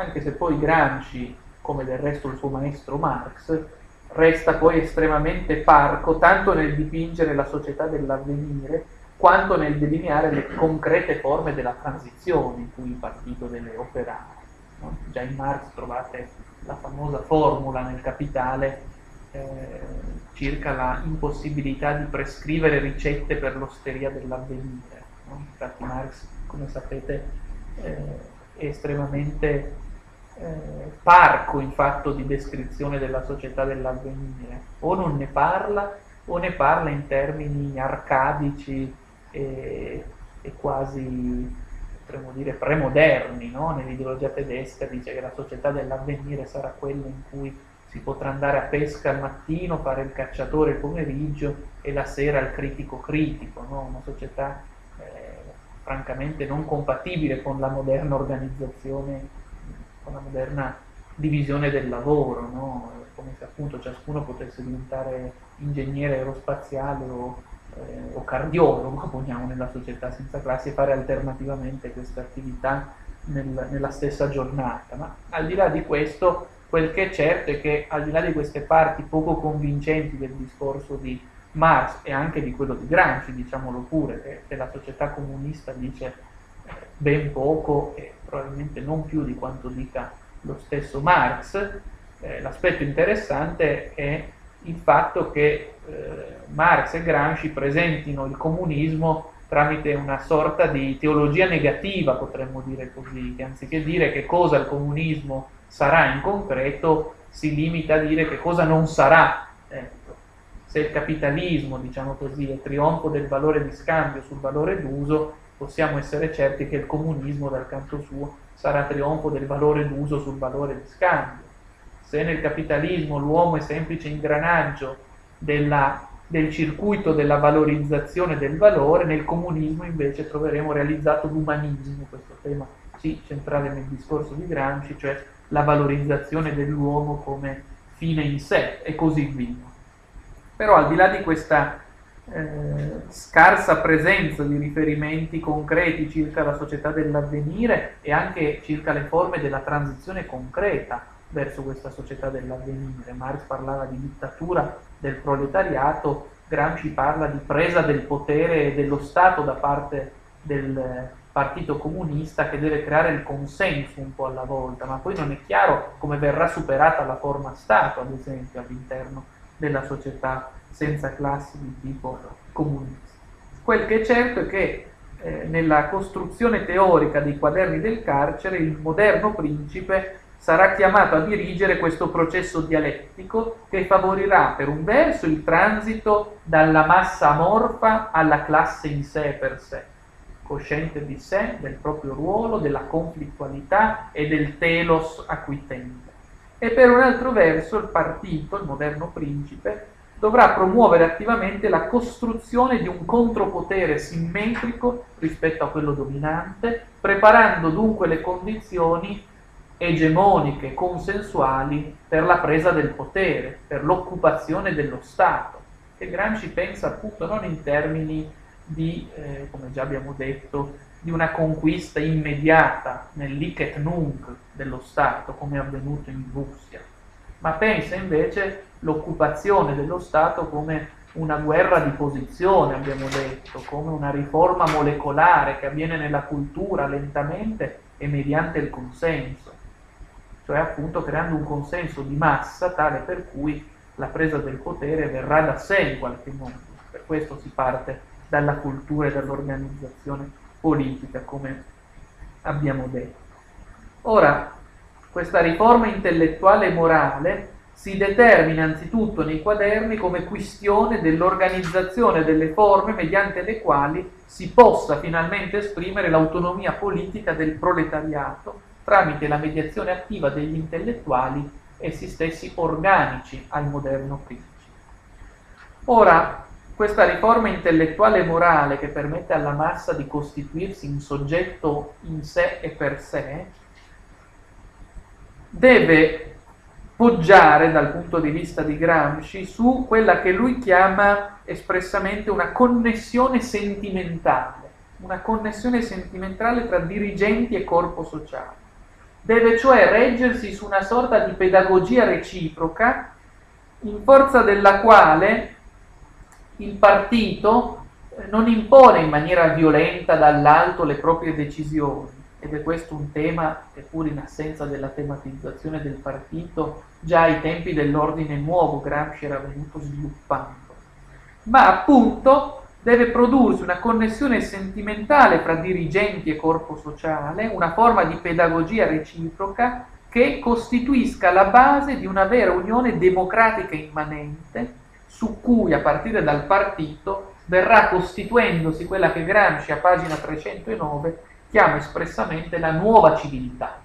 anche se poi Gramsci, come del resto il suo maestro Marx, resta poi estremamente parco tanto nel dipingere la società dell'avvenire quanto nel delineare le concrete forme della transizione in cui il partito deve operare. No? Già in Marx trovate la famosa formula nel Capitale eh, circa la impossibilità di prescrivere ricette per l'osteria dell'avvenire. No? Infatti Marx, come sapete, eh, è estremamente eh, parco in fatto di descrizione della società dell'avvenire, o non ne parla o ne parla in termini arcadici e, e quasi potremmo dire premoderni, no? nell'ideologia tedesca dice che la società dell'avvenire sarà quella in cui si potrà andare a pesca al mattino, fare il cacciatore il pomeriggio e la sera il critico critico, no? una società eh, francamente non compatibile con la moderna organizzazione con la moderna divisione del lavoro, no? come se appunto ciascuno potesse diventare ingegnere aerospaziale o, eh, o cardiologo, (laughs) poniamo nella società senza classi, e fare alternativamente queste attività nel, nella stessa giornata. Ma al di là di questo, quel che è certo è che al di là di queste parti poco convincenti del discorso di Marx e anche di quello di Gramsci, diciamolo pure, che, che la società comunista dice ben poco e probabilmente non più di quanto dica lo stesso Marx. Eh, l'aspetto interessante è il fatto che eh, Marx e Gramsci presentino il comunismo tramite una sorta di teologia negativa, potremmo dire così, che anziché dire che cosa il comunismo sarà in concreto, si limita a dire che cosa non sarà. Ecco. Se il capitalismo, diciamo così, è trionfo del valore di scambio sul valore d'uso, possiamo essere certi che il comunismo dal canto suo sarà trionfo del valore d'uso sul valore di scambio. Se nel capitalismo l'uomo è semplice ingranaggio della, del circuito della valorizzazione del valore, nel comunismo invece troveremo realizzato l'umanismo, questo tema sì, centrale nel discorso di Gramsci, cioè la valorizzazione dell'uomo come fine in sé e così via. Però al di là di questa eh, scarsa presenza di riferimenti concreti circa la società dell'avvenire e anche circa le forme della transizione concreta verso questa società dell'avvenire. Marx parlava di dittatura del proletariato, Gramsci parla di presa del potere dello Stato da parte del Partito Comunista che deve creare il consenso un po' alla volta, ma poi non è chiaro come verrà superata la forma Stato, ad esempio, all'interno della società senza classi di tipo comunista. Quel che è certo è che eh, nella costruzione teorica dei quaderni del carcere il moderno principe sarà chiamato a dirigere questo processo dialettico che favorirà per un verso il transito dalla massa amorfa alla classe in sé per sé, cosciente di sé, del proprio ruolo, della conflittualità e del telos a cui tende. E per un altro verso il partito, il moderno principe, dovrà promuovere attivamente la costruzione di un contropotere simmetrico rispetto a quello dominante, preparando dunque le condizioni egemoniche, consensuali per la presa del potere, per l'occupazione dello Stato, che Gramsci pensa appunto non in termini di, eh, come già abbiamo detto, di una conquista immediata nell'hic et nunc dello Stato, come è avvenuto in Russia, ma pensa invece l'occupazione dello Stato come una guerra di posizione, abbiamo detto, come una riforma molecolare che avviene nella cultura lentamente e mediante il consenso cioè appunto creando un consenso di massa tale per cui la presa del potere verrà da sé in qualche modo. Per questo si parte dalla cultura e dall'organizzazione politica, come abbiamo detto. Ora, questa riforma intellettuale e morale si determina anzitutto nei quaderni come questione dell'organizzazione delle forme mediante le quali si possa finalmente esprimere l'autonomia politica del proletariato tramite la mediazione attiva degli intellettuali essi stessi organici al moderno principe. Ora, questa riforma intellettuale e morale che permette alla massa di costituirsi un soggetto in sé e per sé, deve poggiare dal punto di vista di Gramsci su quella che lui chiama espressamente una connessione sentimentale, una connessione sentimentale tra dirigenti e corpo sociale. Deve cioè reggersi su una sorta di pedagogia reciproca in forza della quale il partito eh, non impone in maniera violenta dall'alto le proprie decisioni, ed è questo un tema che pur in assenza della tematizzazione del partito già ai tempi dell'ordine nuovo Gramsci era venuto sviluppando, ma appunto deve prodursi una connessione sentimentale fra dirigenti e corpo sociale, una forma di pedagogia reciproca che costituisca la base di una vera unione democratica immanente su cui a partire dal partito verrà costituendosi quella che Gramsci a pagina 309 chiama espressamente la nuova civiltà,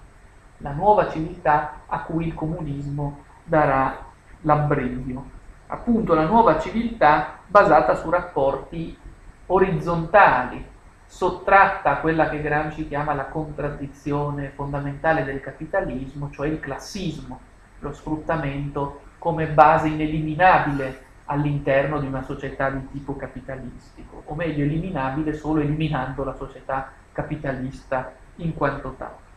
la nuova civiltà a cui il comunismo darà l'abbrivio. Appunto la nuova civiltà basata su rapporti orizzontali, sottratta a quella che Gramsci chiama la contraddizione fondamentale del capitalismo, cioè il classismo, lo sfruttamento come base ineliminabile all'interno di una società di tipo capitalistico, o meglio eliminabile solo eliminando la società capitalista in quanto tale.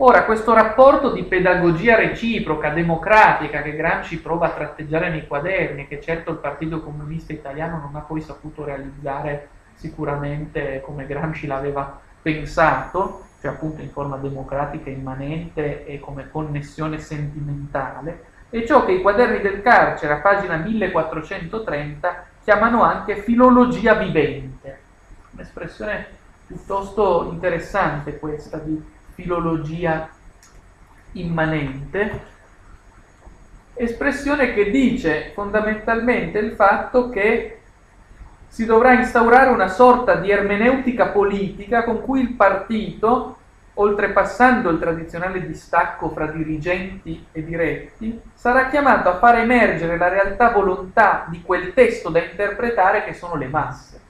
Ora, questo rapporto di pedagogia reciproca, democratica, che Gramsci prova a tratteggiare nei quaderni, che certo il Partito Comunista Italiano non ha poi saputo realizzare sicuramente come Gramsci l'aveva pensato, cioè appunto in forma democratica immanente e come connessione sentimentale, è ciò che i quaderni del carcere a pagina 1430 chiamano anche filologia vivente. Un'espressione piuttosto interessante questa di filologia immanente, espressione che dice fondamentalmente il fatto che si dovrà instaurare una sorta di ermeneutica politica con cui il partito, oltrepassando il tradizionale distacco fra dirigenti e diretti, sarà chiamato a far emergere la realtà volontà di quel testo da interpretare che sono le masse.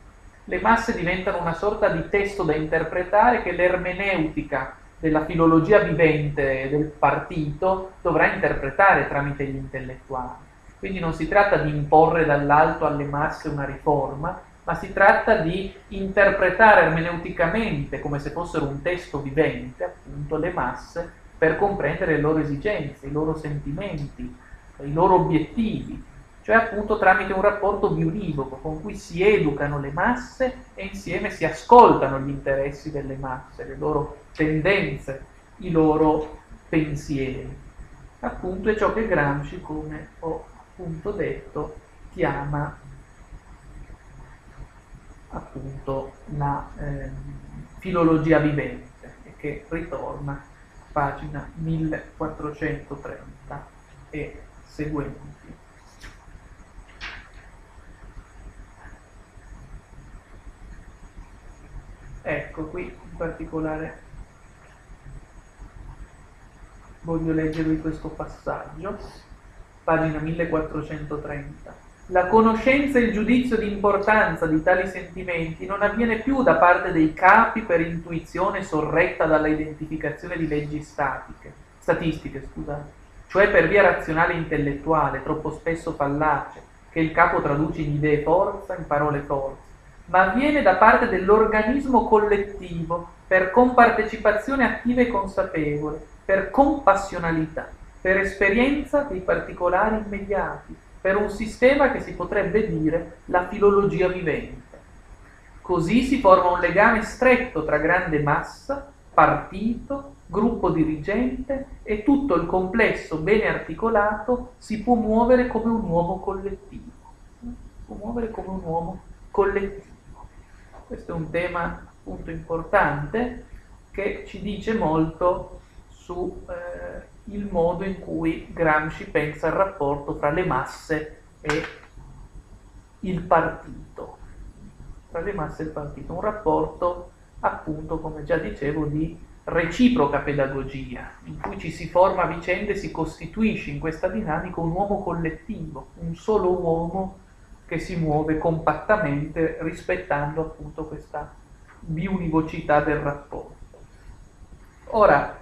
Le masse diventano una sorta di testo da interpretare che l'ermeneutica della filologia vivente del partito dovrà interpretare tramite gli intellettuali. Quindi non si tratta di imporre dall'alto alle masse una riforma, ma si tratta di interpretare ermeneuticamente, come se fossero un testo vivente, appunto, le masse, per comprendere le loro esigenze, i loro sentimenti, i loro obiettivi, cioè appunto tramite un rapporto biunivoco con cui si educano le masse e insieme si ascoltano gli interessi delle masse, le loro tendenze, i loro pensieri. Appunto è ciò che Gramsci, come ho appunto detto, chiama appunto la eh, filologia vivente e che ritorna pagina 1430 e seguenti. Ecco qui in particolare voglio leggervi questo passaggio, pagina 1430. La conoscenza e il giudizio di importanza di tali sentimenti non avviene più da parte dei capi per intuizione sorretta dalla identificazione di leggi statiche, statistiche, scusate, cioè per via razionale intellettuale, troppo spesso fallace, che il capo traduce in idee forza, in parole forza, ma avviene da parte dell'organismo collettivo per compartecipazione attiva e consapevole, per compassionalità, per esperienza dei particolari immediati, per un sistema che si potrebbe dire la filologia vivente. Così si forma un legame stretto tra grande massa, partito, gruppo dirigente e tutto il complesso bene articolato si può muovere come un uomo collettivo. Si può muovere come un uomo collettivo. Questo è un tema appunto importante che ci dice molto su eh, modo in cui Gramsci pensa al rapporto fra le masse e il partito. Tra le masse e il partito, un rapporto appunto, come già dicevo, di reciproca pedagogia, in cui ci si forma a vicenda e si costituisce in questa dinamica un uomo collettivo, un solo uomo che si muove compattamente rispettando appunto questa biunivocità del rapporto. Ora,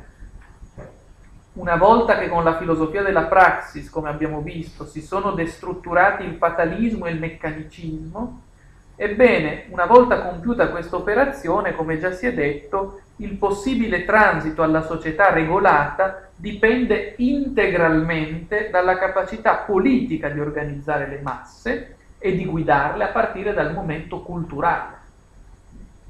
una volta che con la filosofia della praxis, come abbiamo visto, si sono destrutturati il fatalismo e il meccanicismo, ebbene, una volta compiuta questa operazione, come già si è detto, il possibile transito alla società regolata dipende integralmente dalla capacità politica di organizzare le masse e di guidarle a partire dal momento culturale.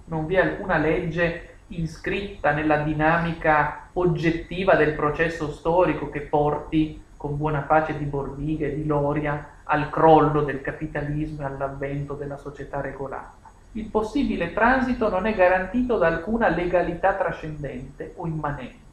Non vi è alcuna legge iscritta nella dinamica oggettiva del processo storico che porti con buona pace di Bordiga e di Loria al crollo del capitalismo e all'avvento della società regolata. Il possibile transito non è garantito da alcuna legalità trascendente o immanente.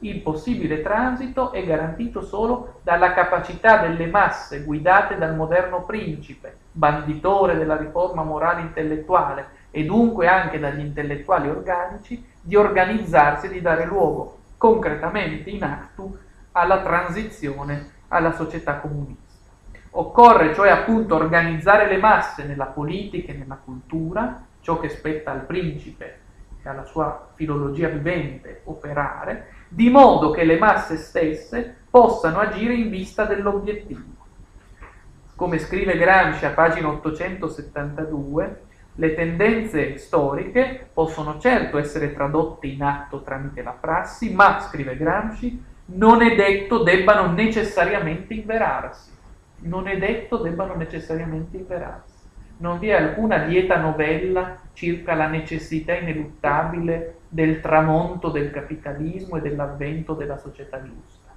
Il possibile transito è garantito solo dalla capacità delle masse guidate dal moderno principe, banditore della riforma morale intellettuale, e dunque anche dagli intellettuali organici di organizzarsi e di dare luogo concretamente in actu alla transizione alla società comunista. Occorre cioè appunto organizzare le masse nella politica e nella cultura, ciò che spetta al principe e alla sua filologia vivente operare, di modo che le masse stesse possano agire in vista dell'obiettivo. Come scrive Gramsci a pagina 872, le tendenze storiche possono certo essere tradotte in atto tramite la prassi, ma, scrive Gramsci, non è detto debbano necessariamente inverarsi. Non è detto debbano necessariamente inverarsi. Non vi è alcuna lieta novella circa la necessità ineluttabile del tramonto del capitalismo e dell'avvento della società giusta.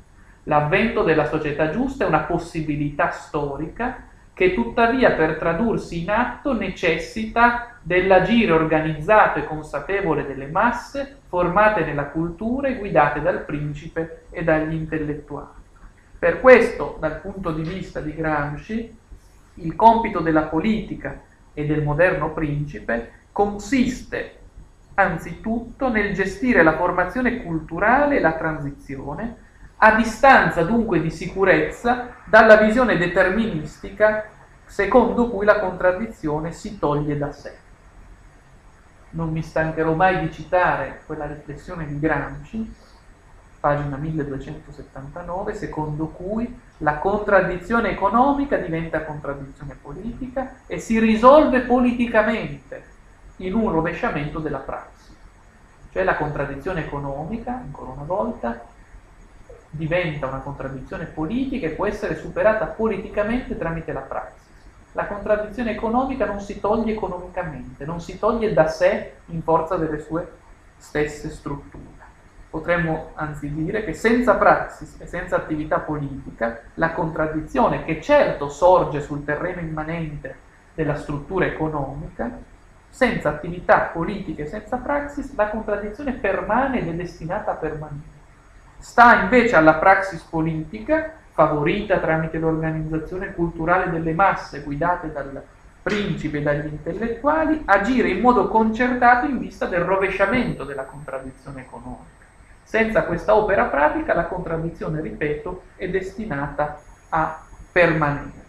L'avvento della società giusta è una possibilità storica che tuttavia per tradursi in atto necessita dell'agire organizzato e consapevole delle masse formate nella cultura e guidate dal principe e dagli intellettuali. Per questo, dal punto di vista di Gramsci, il compito della politica e del moderno principe consiste anzitutto nel gestire la formazione culturale e la transizione a distanza dunque di sicurezza dalla visione deterministica secondo cui la contraddizione si toglie da sé. Non mi stancherò mai di citare quella riflessione di Gramsci, pagina 1279, secondo cui la contraddizione economica diventa contraddizione politica e si risolve politicamente in un rovesciamento della prassi. Cioè la contraddizione economica, ancora una volta, diventa una contraddizione politica e può essere superata politicamente tramite la praxis. La contraddizione economica non si toglie economicamente, non si toglie da sé in forza delle sue stesse strutture. Potremmo anzi dire che senza praxis e senza attività politica, la contraddizione che certo sorge sul terreno immanente della struttura economica, senza attività politiche e senza praxis, la contraddizione permane ed è destinata a permanere. Sta invece alla praxis politica, favorita tramite l'organizzazione culturale delle masse guidate dal principe e dagli intellettuali, agire in modo concertato in vista del rovesciamento della contraddizione economica. Senza questa opera pratica la contraddizione, ripeto, è destinata a permanere.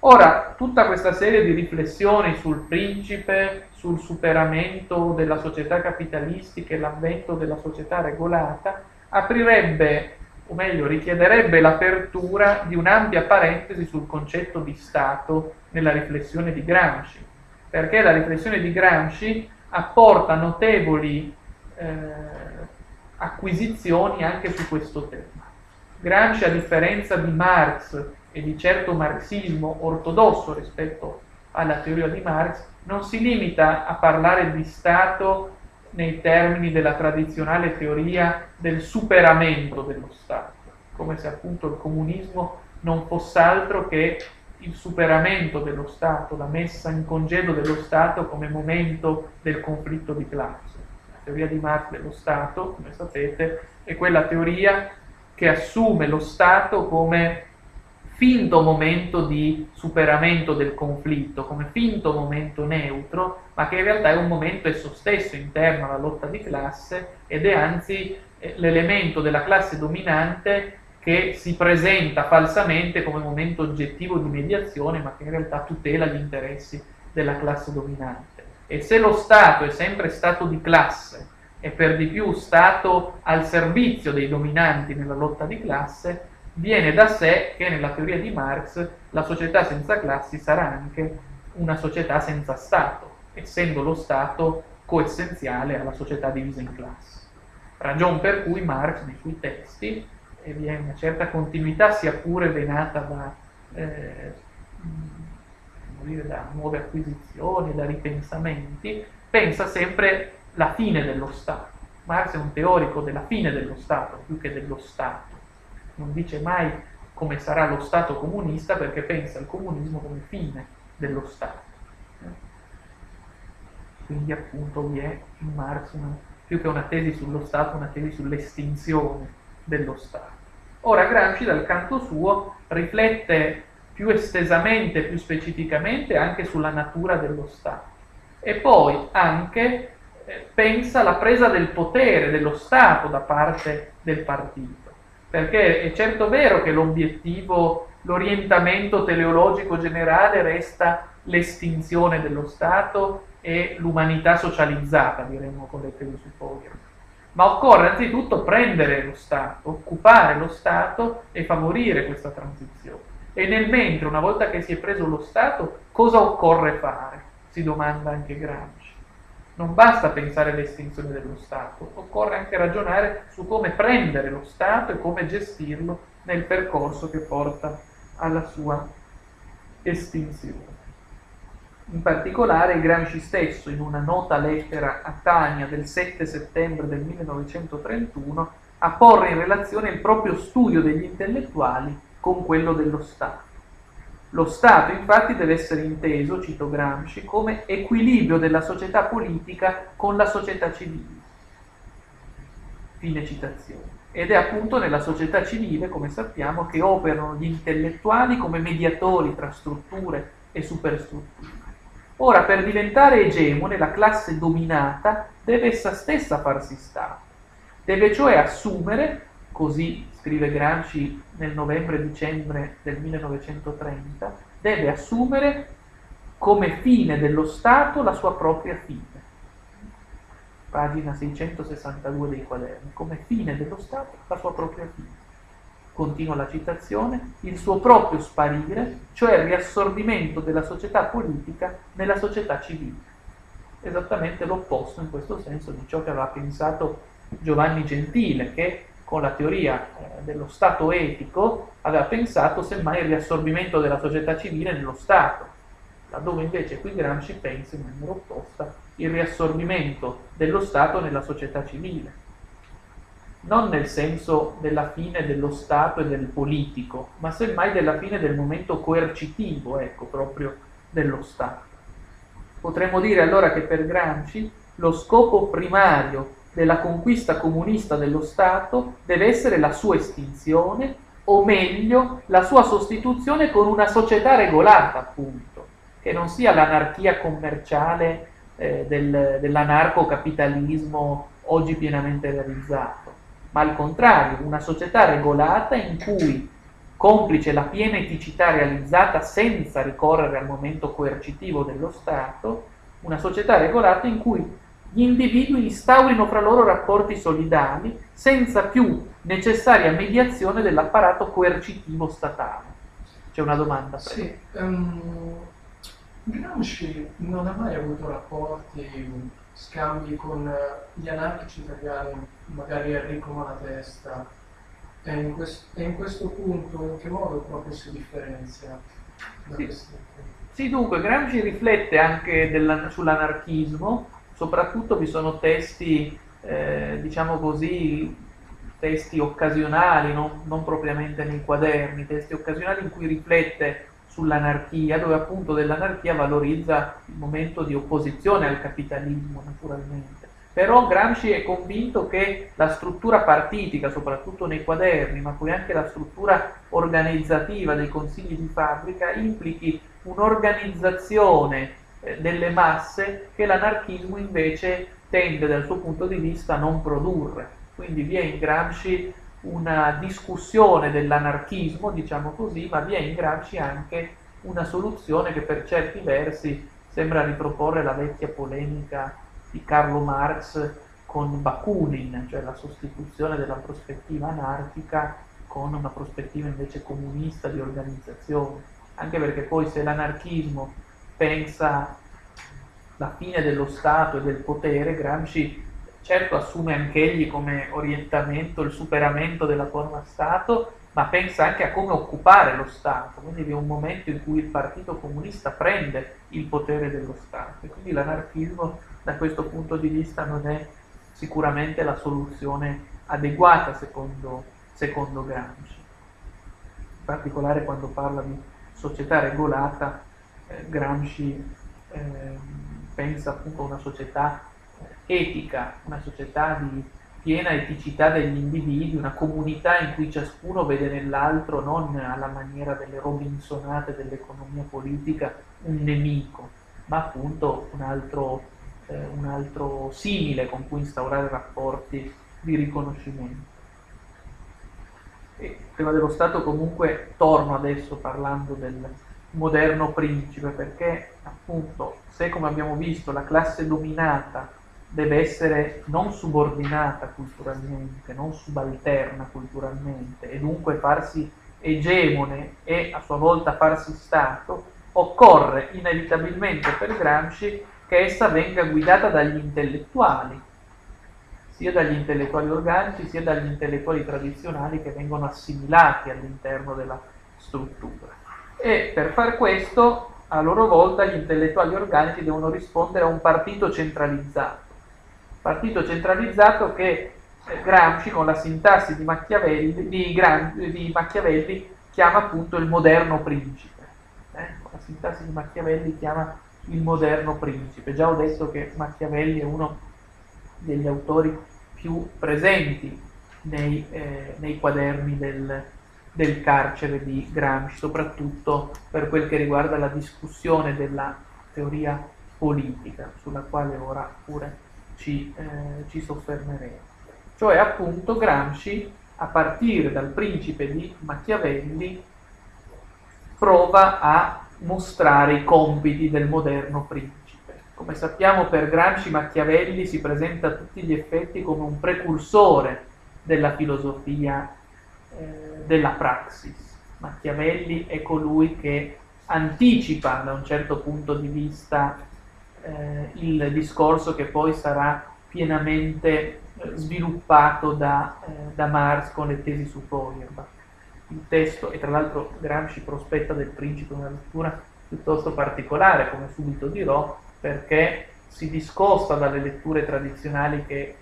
Ora, tutta questa serie di riflessioni sul principe, sul superamento della società capitalistica e l'avvento della società regolata, aprirebbe, o meglio, richiederebbe l'apertura di un'ampia parentesi sul concetto di Stato nella riflessione di Gramsci, perché la riflessione di Gramsci apporta notevoli eh, acquisizioni anche su questo tema. Gramsci, a differenza di Marx e di certo marxismo ortodosso rispetto alla teoria di Marx, non si limita a parlare di Stato nei termini della tradizionale teoria del superamento dello Stato, come se appunto il comunismo non fosse altro che il superamento dello Stato, la messa in congedo dello Stato come momento del conflitto di classe. La teoria di Marx dello Stato, come sapete, è quella teoria che assume lo Stato come finto momento di superamento del conflitto, come finto momento neutro, ma che in realtà è un momento esso stesso interno alla lotta di classe ed è anzi eh, l'elemento della classe dominante che si presenta falsamente come momento oggettivo di mediazione, ma che in realtà tutela gli interessi della classe dominante. E se lo Stato è sempre stato di classe e per di più Stato al servizio dei dominanti nella lotta di classe, viene da sé che nella teoria di Marx la società senza classi sarà anche una società senza Stato, essendo lo Stato coessenziale alla società divisa in classi. Ragion per cui Marx nei suoi testi, e vi è una certa continuità sia pure venata da, eh, dire, da nuove acquisizioni, da ripensamenti, pensa sempre la fine dello Stato. Marx è un teorico della fine dello Stato più che dello Stato non dice mai come sarà lo Stato comunista perché pensa al comunismo come fine dello Stato. Quindi appunto vi è in Marx una, più che una tesi sullo Stato, una tesi sull'estinzione dello Stato. Ora Gramsci dal canto suo riflette più estesamente, più specificamente anche sulla natura dello Stato e poi anche eh, pensa alla presa del potere dello Stato da parte del partito perché è certo vero che l'obiettivo, l'orientamento teleologico generale resta l'estinzione dello Stato e l'umanità socializzata, diremmo con le tesi su Foggia. Ma occorre anzitutto prendere lo Stato, occupare lo Stato e favorire questa transizione. E nel mentre, una volta che si è preso lo Stato, cosa occorre fare? Si domanda anche Gramsci. Non basta pensare all'estinzione dello Stato, occorre anche ragionare su come prendere lo Stato e come gestirlo nel percorso che porta alla sua estinzione. In particolare Gramsci stesso, in una nota lettera a Tania del 7 settembre del 1931, apporre in relazione il proprio studio degli intellettuali con quello dello Stato. Lo Stato infatti deve essere inteso, cito Gramsci, come equilibrio della società politica con la società civile. Fine citazione. Ed è appunto nella società civile, come sappiamo, che operano gli intellettuali come mediatori tra strutture e superstrutture. Ora, per diventare egemone, la classe dominata deve essa stessa farsi Stato. Deve cioè assumere così scrive Gramsci nel novembre-dicembre del 1930, deve assumere come fine dello Stato la sua propria fine. Pagina 662 dei quaderni, come fine dello Stato la sua propria fine. Continua la citazione, il suo proprio sparire, cioè il riassorbimento della società politica nella società civile. Esattamente l'opposto in questo senso di ciò che aveva pensato Giovanni Gentile, che con la teoria eh, dello Stato etico, aveva pensato semmai il riassorbimento della società civile nello Stato, laddove invece qui Gramsci pensa in maniera opposta il riassorbimento dello Stato nella società civile non nel senso della fine dello Stato e del politico, ma semmai della fine del momento coercitivo, ecco, proprio dello Stato. Potremmo dire allora che per Gramsci lo scopo primario della conquista comunista dello Stato deve essere la sua estinzione, o meglio, la sua sostituzione con una società regolata, appunto, che non sia l'anarchia commerciale eh, del, dell'anarcocapitalismo oggi pienamente realizzato ma al contrario, una società regolata in cui, complice la piena eticità realizzata senza ricorrere al momento coercitivo dello Stato, una società regolata in cui gli individui instaurino fra loro rapporti solidali senza più necessaria mediazione dell'apparato coercitivo statale. C'è una domanda? Prego. Sì, um, Gramsci non ha mai avuto rapporti scambi con gli anarchici italiani, magari Enrico Malatesta, e in, quest- e in questo punto in che modo proprio si differenzia da sì. questi? Sì, dunque Gramsci riflette anche sull'anarchismo, soprattutto vi sono testi, eh, diciamo così, testi occasionali, non, non propriamente nei quaderni, testi occasionali in cui riflette sull'anarchia, dove appunto dell'anarchia valorizza il momento di opposizione al capitalismo, naturalmente. Però Gramsci è convinto che la struttura partitica, soprattutto nei quaderni, ma poi anche la struttura organizzativa dei consigli di fabbrica, implichi un'organizzazione delle masse che l'anarchismo invece tende dal suo punto di vista a non produrre. Quindi vi è in Gramsci una discussione dell'anarchismo, diciamo così, ma vi è in Gramsci anche una soluzione che per certi versi sembra riproporre la vecchia polemica di Carlo Marx con Bakunin, cioè la sostituzione della prospettiva anarchica con una prospettiva invece comunista di organizzazione, anche perché poi se l'anarchismo pensa la fine dello Stato e del potere, Gramsci certo assume anch'egli come orientamento il superamento della forma Stato, ma pensa anche a come occupare lo Stato, quindi vi è un momento in cui il Partito Comunista prende il potere dello Stato e quindi l'anarchismo da questo punto di vista non è sicuramente la soluzione adeguata secondo, secondo Gramsci. In particolare quando parla di società regolata, Gramsci eh, pensa appunto a una società etica, una società di piena eticità degli individui, una comunità in cui ciascuno vede nell'altro, non alla maniera delle robinsonate dell'economia politica, un nemico, ma appunto un altro, eh, un altro simile con cui instaurare rapporti di riconoscimento. E prima dello Stato comunque torno adesso parlando del moderno principe, perché appunto se come abbiamo visto la classe dominata deve essere non subordinata culturalmente, non subalterna culturalmente e dunque farsi egemone e a sua volta farsi Stato, occorre inevitabilmente per Gramsci che essa venga guidata dagli intellettuali, sia dagli intellettuali organici sia dagli intellettuali tradizionali che vengono assimilati all'interno della struttura. E per far questo, a loro volta, gli intellettuali organici devono rispondere a un partito centralizzato partito centralizzato che eh, Gramsci con la sintassi di Machiavelli, di, Gran, di Machiavelli chiama appunto il moderno principe. Eh? La sintassi di Machiavelli chiama il moderno principe. Già ho detto che Machiavelli è uno degli autori più presenti nei, eh, nei quaderni del, del, carcere di Gramsci, soprattutto per quel che riguarda la discussione della teoria politica, sulla quale ora pure ci, eh, ci soffermeremo. Cioè appunto Gramsci, a partire dal principe di Machiavelli, prova a mostrare i compiti del moderno principe. Come sappiamo per Gramsci Machiavelli si presenta a tutti gli effetti come un precursore della filosofia della praxis. Machiavelli è colui che anticipa da un certo punto di vista eh, il discorso che poi sarà pienamente eh, sviluppato da, eh, da, Marx con le tesi su Feuerbach. Il testo, e tra l'altro Gramsci prospetta del principe una lettura piuttosto particolare, come subito dirò, perché si discosta dalle letture tradizionali che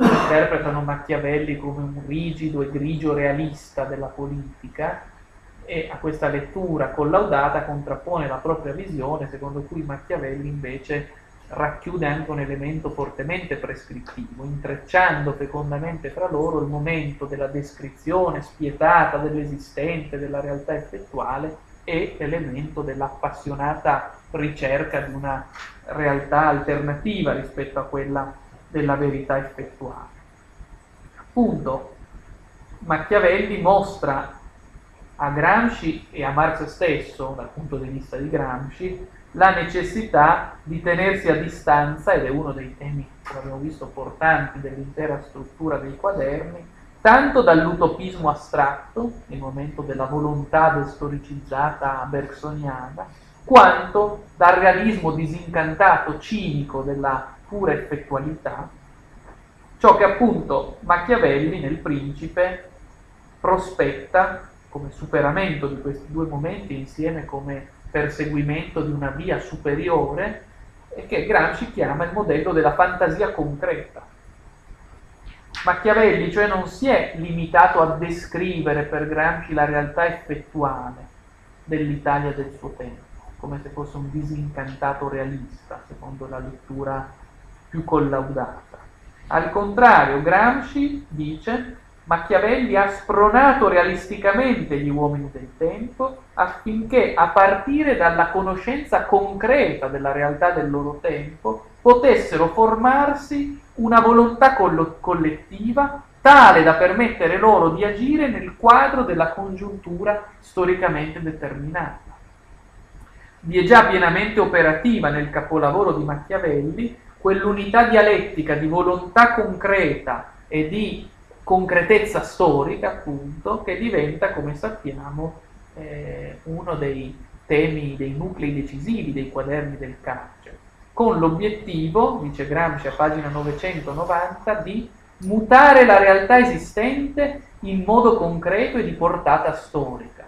interpretano Machiavelli come un rigido e grigio realista della politica e a questa lettura collaudata contrappone la propria visione secondo cui Machiavelli invece racchiude anche un elemento fortemente prescrittivo, intrecciando fecondamente fra loro il momento della descrizione spietata dell'esistente, della realtà effettuale e l'elemento dell'appassionata ricerca di una realtà alternativa rispetto a quella della verità effettuale. Appunto, Machiavelli mostra a Gramsci e a Marx stesso, dal punto di vista di Gramsci, la necessità di tenersi a distanza, ed è uno dei temi, come abbiamo visto, portanti dell'intera struttura dei quaderni, tanto dall'utopismo astratto, nel momento della volontà destoricizzata bergsoniana, quanto dal realismo disincantato, cinico della pura effettualità, ciò che appunto Machiavelli nel Principe prospetta come superamento di questi due momenti insieme come perseguimento di una via superiore e che Gramsci chiama il modello della fantasia concreta. Machiavelli cioè non si è limitato a descrivere per Gramsci la realtà effettuale dell'Italia del suo tempo, come se fosse un disincantato realista, secondo la lettura più collaudata. Al contrario, Gramsci dice Machiavelli ha spronato realisticamente gli uomini del tempo affinché a partire dalla conoscenza concreta della realtà del loro tempo potessero formarsi una volontà collettiva tale da permettere loro di agire nel quadro della congiuntura storicamente determinata. Vi è già pienamente operativa nel capolavoro di Machiavelli quell'unità dialettica di volontà concreta e di concretezza storica, appunto, che diventa, come sappiamo, eh, uno dei temi, dei nuclei decisivi dei quaderni del carcere, con l'obiettivo, dice Gramsci a pagina 990, di mutare la realtà esistente in modo concreto e di portata storica.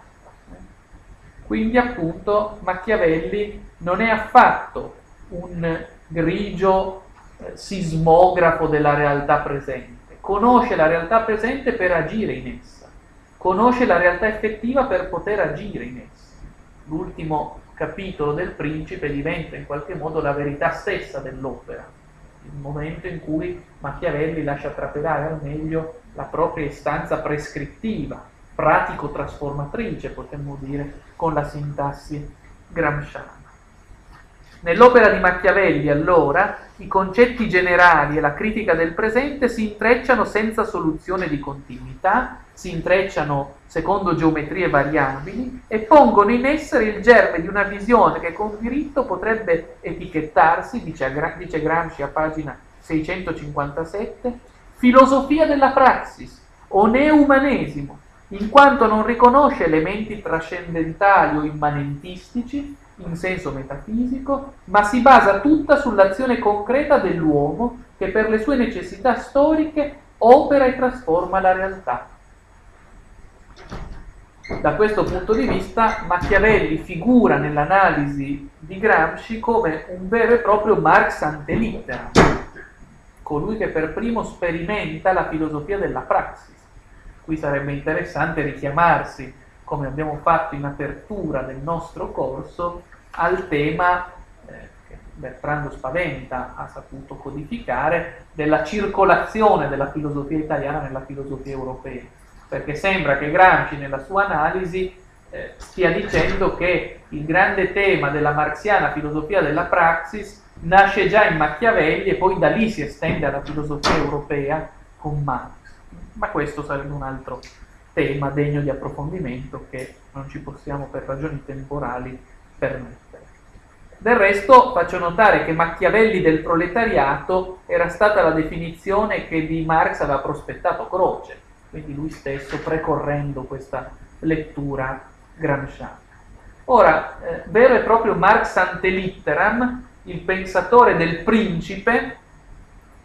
Quindi appunto Machiavelli non è affatto un grigio eh, sismografo della realtà presente conosce la realtà presente per agire in essa, conosce la realtà effettiva per poter agire in essa. L'ultimo capitolo del principe diventa in qualche modo la verità stessa dell'opera, il momento in cui Machiavelli lascia trapelare al meglio la propria istanza prescrittiva, pratico-trasformatrice, potremmo dire, con la sintassi gramsciana. Nell'opera di Machiavelli, allora, i concetti generali e la critica del presente si intrecciano senza soluzione di continuità, si intrecciano secondo geometrie variabili e pongono in essere il germe di una visione che con diritto potrebbe etichettarsi, dice, dice Gramsci a pagina 657, filosofia della praxis o neumanesimo, in quanto non riconosce elementi trascendentali o immanentistici in senso metafisico, ma si basa tutta sull'azione concreta dell'uomo che per le sue necessità storiche opera e trasforma la realtà. Da questo punto di vista Machiavelli figura nell'analisi di Gramsci come un vero e proprio Marx ante litteram, colui che per primo sperimenta la filosofia della praxis. Qui sarebbe interessante richiamarsi come abbiamo fatto in apertura del nostro corso, al tema eh, che Bertrando Spaventa ha saputo codificare della circolazione della filosofia italiana nella filosofia europea, perché sembra che Gramsci nella sua analisi eh, stia dicendo che il grande tema della marxiana filosofia della praxis nasce già in Machiavelli e poi da lì si estende alla filosofia europea con Marx. Ma questo sarebbe un altro tema degno di approfondimento che non ci possiamo per ragioni temporali permettere. Del resto faccio notare che Machiavelli del proletariato era stata la definizione che di Marx aveva prospettato Croce, quindi lui stesso precorrendo questa lettura gramsciana. Ora, eh, vero e proprio Marx ante litteram, il pensatore del principe,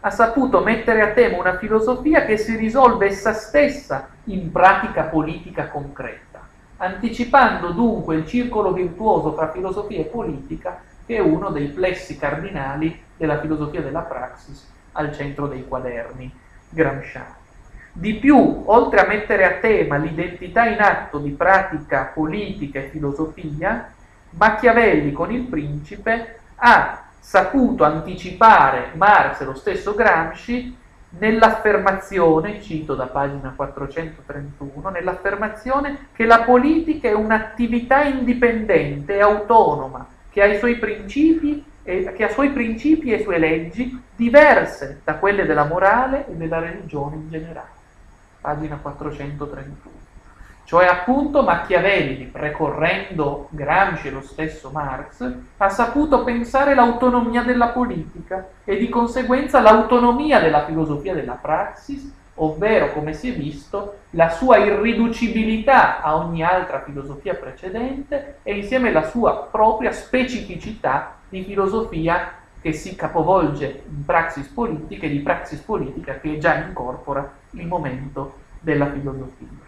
ha saputo mettere a tema una filosofia che si risolve essa stessa in pratica politica concreta, anticipando dunque il circolo virtuoso tra filosofia e politica che è uno dei plessi cardinali della filosofia della praxis al centro dei quaderni gramsciani. Di più, oltre a mettere a tema l'identità in atto di pratica politica e filosofia, Machiavelli con il principe ha saputo anticipare Marx e lo stesso Gramsci nell'affermazione, cito da pagina 431, nell'affermazione che la politica è un'attività indipendente e autonoma, che ha principi e, che ha suoi principi e sue leggi diverse da quelle della morale e della religione in generale. Pagina 431. Cioè appunto Machiavelli, precorrendo Gramsci e lo stesso Marx, ha saputo pensare l'autonomia della politica e di conseguenza l'autonomia della filosofia della praxis, ovvero, come si è visto, la sua irriducibilità a ogni altra filosofia precedente e insieme la sua propria specificità di filosofia che si capovolge in praxis politica e di praxis politica che già incorpora il momento della filosofia.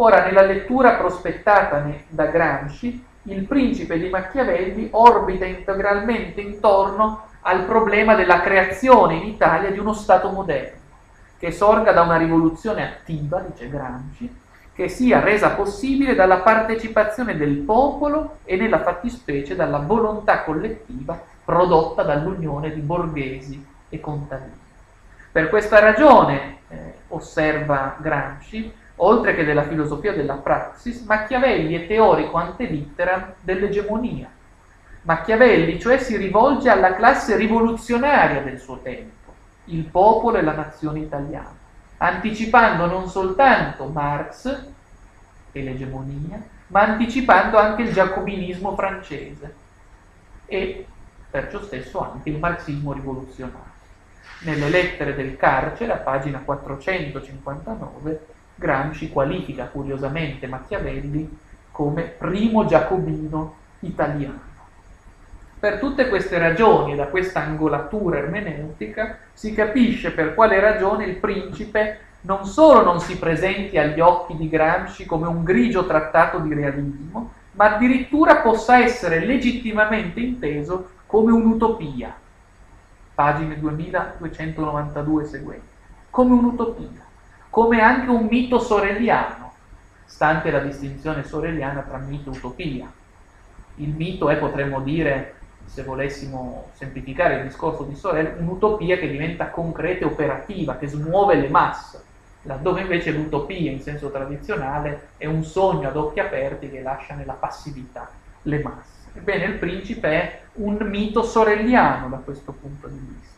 Ora, nella lettura prospettata da Gramsci, il principe di Machiavelli orbita integralmente intorno al problema della creazione in Italia di uno Stato moderno, che sorga da una rivoluzione attiva, dice Gramsci, che sia resa possibile dalla partecipazione del popolo e nella fattispecie dalla volontà collettiva prodotta dall'unione di borghesi e contadini. Per questa ragione, eh, osserva Gramsci, oltre che della filosofia della praxis, Machiavelli è teorico ante litteram dell'egemonia. Machiavelli cioè si rivolge alla classe rivoluzionaria del suo tempo, il popolo e la nazione italiana, anticipando non soltanto Marx e l'egemonia, ma anticipando anche il giacobinismo francese e perciò stesso anche il marxismo rivoluzionario. Nelle lettere del carcere, a pagina 459, Gramsci qualifica curiosamente Machiavelli come primo giacobino italiano. Per tutte queste ragioni e da questa angolatura ermeneutica si capisce per quale ragione il principe non solo non si presenti agli occhi di Gramsci come un grigio trattato di realismo, ma addirittura possa essere legittimamente inteso come un'utopia. Pagine 2292 seguenti. Come un'utopia come anche un mito sorelliano, stante la distinzione sorelliana tra mito e utopia. Il mito è, potremmo dire, se volessimo semplificare il discorso di Sorel, un'utopia che diventa concreta e operativa, che smuove le masse, laddove invece l'utopia in senso tradizionale è un sogno ad occhi aperti che lascia nella passività le masse. Ebbene, il principe è un mito sorelliano da questo punto di vista,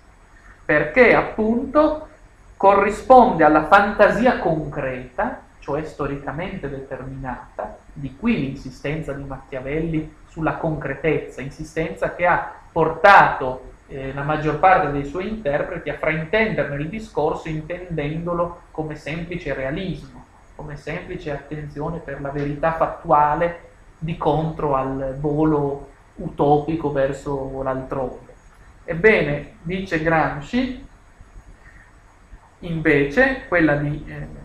perché appunto corrisponde alla fantasia concreta, cioè storicamente determinata, di qui l'insistenza di Machiavelli sulla concretezza, insistenza che ha portato eh, la maggior parte dei suoi interpreti a fraintenderne il discorso intendendolo come semplice realismo, come semplice attenzione per la verità fattuale di contro al volo utopico verso l'altrove. Ebbene, dice Gramsci, invece quella di eh,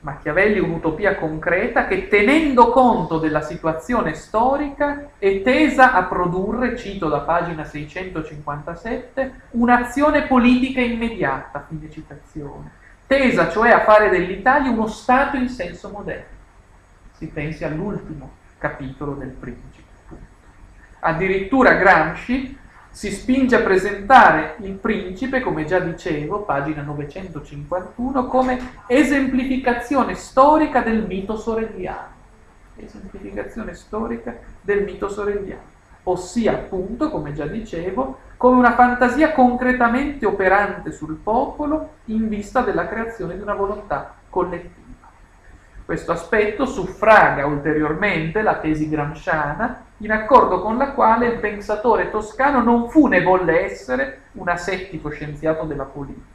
Machiavelli un'utopia concreta che tenendo conto della situazione storica è tesa a produrre, cito da pagina 657, un'azione politica immediata, fine citazione, tesa cioè a fare dell'Italia uno Stato in senso moderno. Si pensi all'ultimo capitolo del Principe. Addirittura Gramsci si spinge a presentare il principe, come già dicevo, pagina 951, come esemplificazione storica del mito sorelliano. Esemplificazione storica del mito sorelliano. Ossia, appunto, come già dicevo, come una fantasia concretamente operante sul popolo in vista della creazione di una volontà collettiva. Questo aspetto suffraga ulteriormente la tesi gramsciana in accordo con la quale il pensatore toscano non fu né volle essere un asettico scienziato della politica.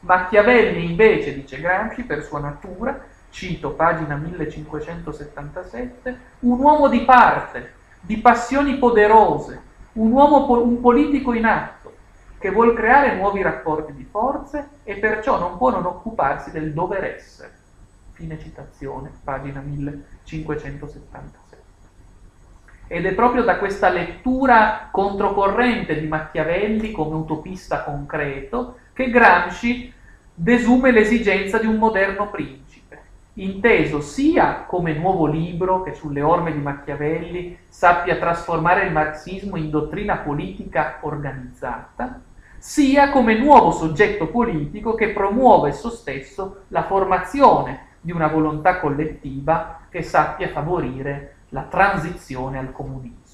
Machiavelli invece, dice Gramsci, per sua natura, cito pagina 1577, un uomo di parte, di passioni poderose, un uomo, un politico in atto, che vuol creare nuovi rapporti di forze e perciò non può non occuparsi del dover essere. Fine citazione, pagina 1576. Ed è proprio da questa lettura controcorrente di Machiavelli come utopista concreto che Gramsci desume l'esigenza di un moderno principe, inteso sia come nuovo libro che sulle orme di Machiavelli sappia trasformare il marxismo in dottrina politica organizzata, sia come nuovo soggetto politico che promuove esso stesso la formazione di una volontà collettiva che sappia favorire la transizione al comunismo.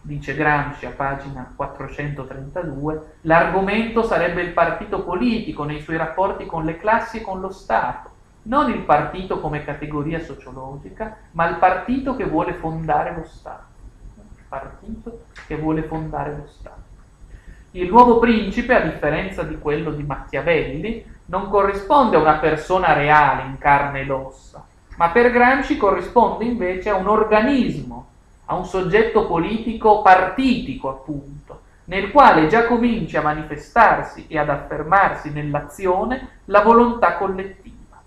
Dice Gramsci a pagina 432, l'argomento sarebbe il partito politico nei suoi rapporti con le classi e con lo Stato, non il partito come categoria sociologica, ma il partito che vuole fondare lo Stato. Il partito che vuole fondare lo Stato. Il nuovo principe, a differenza di quello di Machiavelli, non corrisponde a una persona reale in carne ed ossa, ma per Gramsci corrisponde invece a un organismo, a un soggetto politico partitico, appunto, nel quale già comincia a manifestarsi e ad affermarsi nell'azione la volontà collettiva.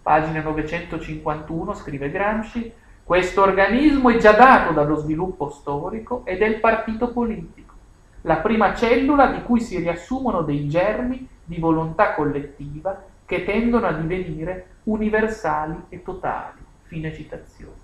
Pagina 951 scrive Gramsci, questo organismo è già dato dallo sviluppo storico ed è il partito politico, la prima cellula di cui si riassumono dei germi di volontà collettiva che tendono a divenire universali e totali. Fine citazione.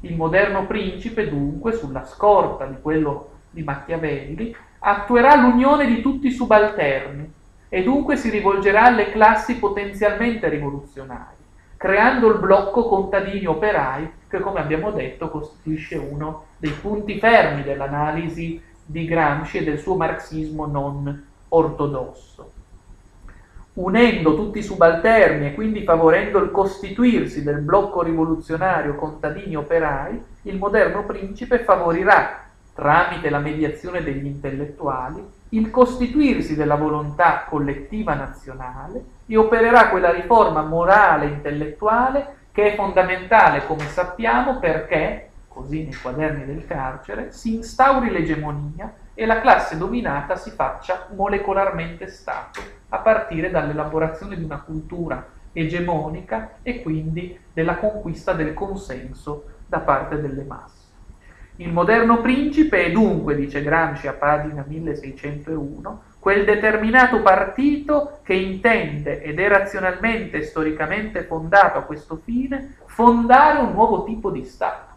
Il moderno principe, dunque, sulla scorta di quello di Machiavelli, attuerà l'unione di tutti i subalterni e dunque si rivolgerà alle classi potenzialmente rivoluzionarie, creando il blocco contadini operai che, come abbiamo detto, costituisce uno dei punti fermi dell'analisi di Gramsci e del suo marxismo non ortodosso unendo tutti i subalterni e quindi favorendo il costituirsi del blocco rivoluzionario contadini operai, il moderno principe favorirà, tramite la mediazione degli intellettuali, il costituirsi della volontà collettiva nazionale e opererà quella riforma morale e intellettuale che è fondamentale, come sappiamo, perché, così nei quaderni del carcere, si instauri l'egemonia e la classe dominata si faccia molecolarmente Stato, a partire dall'elaborazione di una cultura egemonica e quindi della conquista del consenso da parte delle masse. Il moderno principe è dunque, dice Gramsci a pagina 1601, quel determinato partito che intende ed è razionalmente e storicamente fondato a questo fine fondare un nuovo tipo di Stato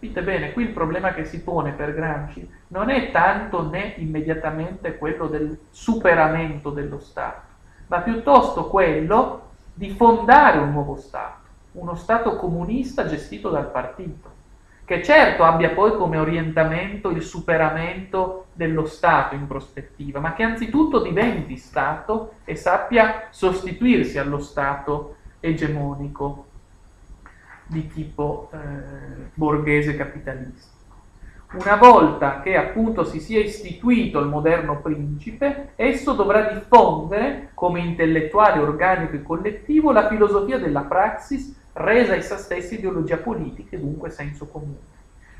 Capite bene, qui il problema che si pone per Gramsci non è tanto né immediatamente quello del superamento dello Stato, ma piuttosto quello di fondare un nuovo Stato, uno Stato comunista gestito dal partito, che certo abbia poi come orientamento il superamento dello Stato in prospettiva, ma che anzitutto diventi Stato e sappia sostituirsi allo Stato egemonico di tipo eh, borghese capitalistico. Una volta che appunto si sia istituito il moderno principe, esso dovrà diffondere come intellettuale organico e collettivo la filosofia della praxis resa essa stessa ideologia politica e dunque senso comune.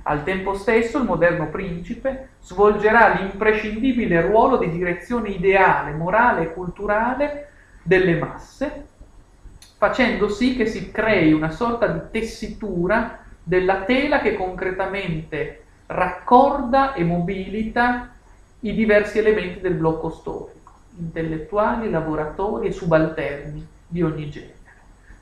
Al tempo stesso il moderno principe svolgerà l'imprescindibile ruolo di direzione ideale, morale e culturale delle masse, facendo sì che si crei una sorta di tessitura della tela che concretamente raccorda e mobilita i diversi elementi del blocco storico, intellettuali, lavoratori e subalterni di ogni genere.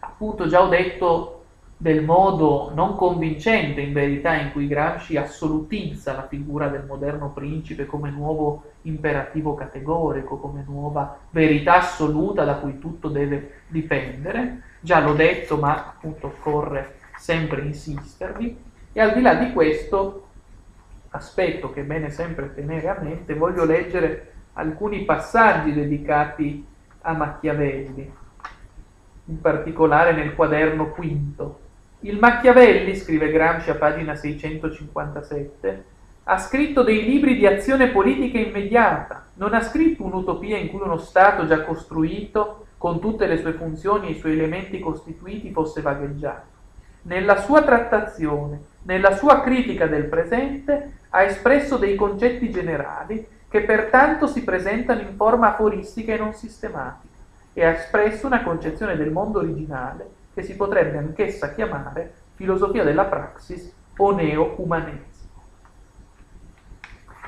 Appunto già ho detto del modo non convincente in verità in cui Gramsci assolutizza la figura del moderno principe come nuovo imperativo categorico, come nuova verità assoluta da cui tutto deve dipendere. Già l'ho detto, ma appunto occorre sempre insistervi. E al di là di questo aspetto che è bene sempre tenere a mente, voglio leggere alcuni passaggi dedicati a Machiavelli, in particolare nel quaderno quinto il Machiavelli, scrive Gramsci a pagina 657, ha scritto dei libri di azione politica immediata, non ha scritto un'utopia in cui uno Stato già costruito, con tutte le sue funzioni e i suoi elementi costituiti, fosse vagheggiato. Nella sua trattazione, nella sua critica del presente, ha espresso dei concetti generali che pertanto si presentano in forma aforistica e non sistematica, e ha espresso una concezione del mondo originale che si potrebbe anch'essa chiamare filosofia della praxis o neo-umanesimo.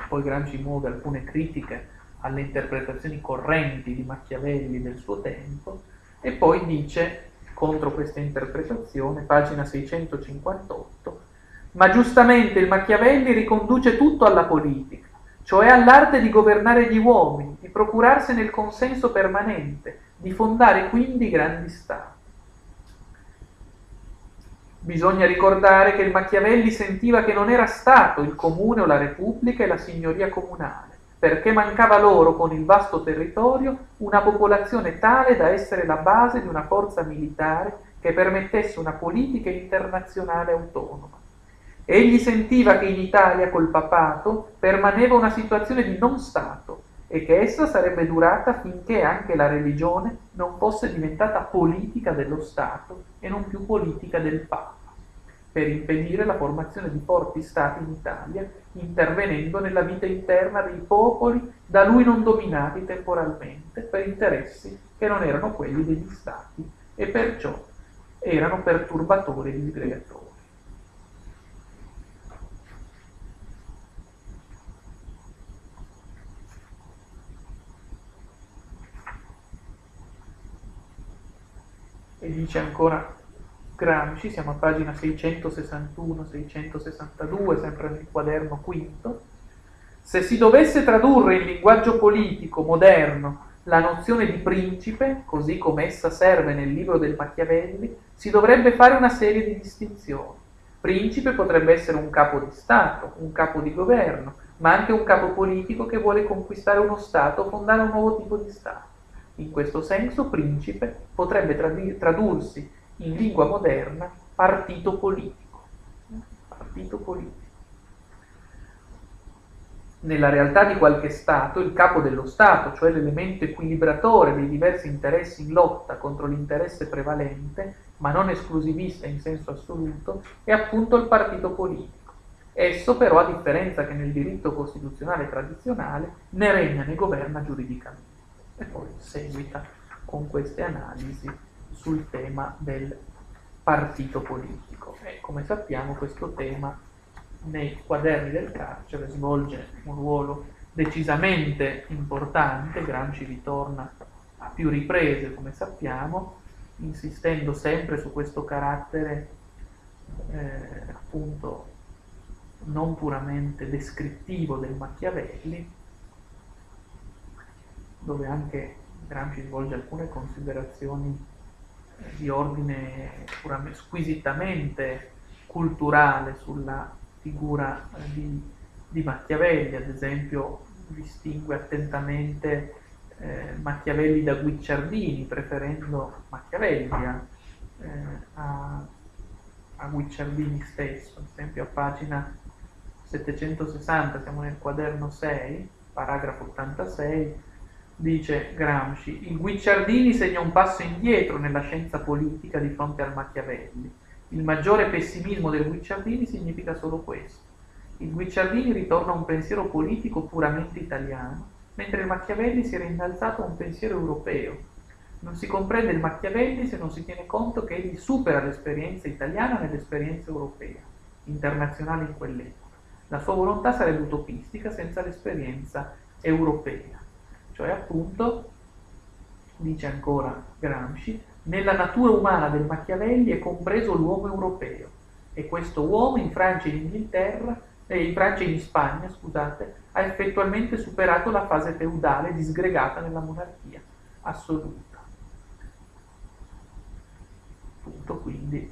Poi Gramsci muove alcune critiche alle interpretazioni correnti di Machiavelli del suo tempo e poi dice contro questa interpretazione, pagina 658, ma giustamente il Machiavelli riconduce tutto alla politica, cioè all'arte di governare gli uomini, di procurarsene il consenso permanente, di fondare quindi grandi stati. Bisogna ricordare che il Machiavelli sentiva che non era Stato il comune o la Repubblica e la signoria comunale, perché mancava loro con il vasto territorio una popolazione tale da essere la base di una forza militare che permettesse una politica internazionale autonoma. Egli sentiva che in Italia col papato permaneva una situazione di non Stato e che essa sarebbe durata finché anche la religione non fosse diventata politica dello Stato e non più politica del Papa per impedire la formazione di forti stati in Italia, intervenendo nella vita interna dei popoli da lui non dominati temporalmente per interessi che non erano quelli degli stati e perciò erano perturbatori e disgregatori. E dice ancora Gramsci, siamo a pagina 661-662, sempre nel quaderno quinto, se si dovesse tradurre in linguaggio politico moderno la nozione di principe, così come essa serve nel libro del Machiavelli, si dovrebbe fare una serie di distinzioni. Principe potrebbe essere un capo di Stato, un capo di governo, ma anche un capo politico che vuole conquistare uno Stato o fondare un nuovo tipo di Stato. In questo senso, principe potrebbe tradursi in lingua moderna, partito politico. Partito politico. Nella realtà di qualche Stato, il capo dello Stato, cioè l'elemento equilibratore dei diversi interessi in lotta contro l'interesse prevalente, ma non esclusivista in senso assoluto, è appunto il partito politico. Esso però, a differenza che nel diritto costituzionale tradizionale, né regna né governa giuridicamente. E poi seguita con queste analisi sul tema del partito politico. E come sappiamo questo tema nei quaderni del carcere svolge un ruolo decisamente importante, Gramsci ritorna a più riprese, come sappiamo, insistendo sempre su questo carattere eh, appunto non puramente descrittivo del Machiavelli, dove anche Gramsci svolge alcune considerazioni di ordine squisitamente culturale sulla figura eh, di, di, Machiavelli, ad esempio distingue attentamente eh, Machiavelli da Guicciardini, preferendo Machiavelli eh, a, a Guicciardini stesso, ad esempio a pagina 760, siamo nel quaderno 6, paragrafo 86, dice Gramsci, il Guicciardini segna un passo indietro nella scienza politica di fronte al Machiavelli. Il maggiore pessimismo del Guicciardini significa solo questo. Il Guicciardini ritorna a un pensiero politico puramente italiano, mentre il Machiavelli si era innalzato a un pensiero europeo. Non si comprende il Machiavelli se non si tiene conto che egli supera l'esperienza italiana nell'esperienza europea, internazionale in quell'epoca. La sua volontà sarebbe utopistica senza l'esperienza europea cioè appunto, dice ancora Gramsci, nella natura umana del Machiavelli è compreso l'uomo europeo e questo uomo in Francia e in Inghilterra, eh, in Francia e in Spagna, scusate, ha effettualmente superato la fase feudale disgregata nella monarchia assoluta. Appunto, quindi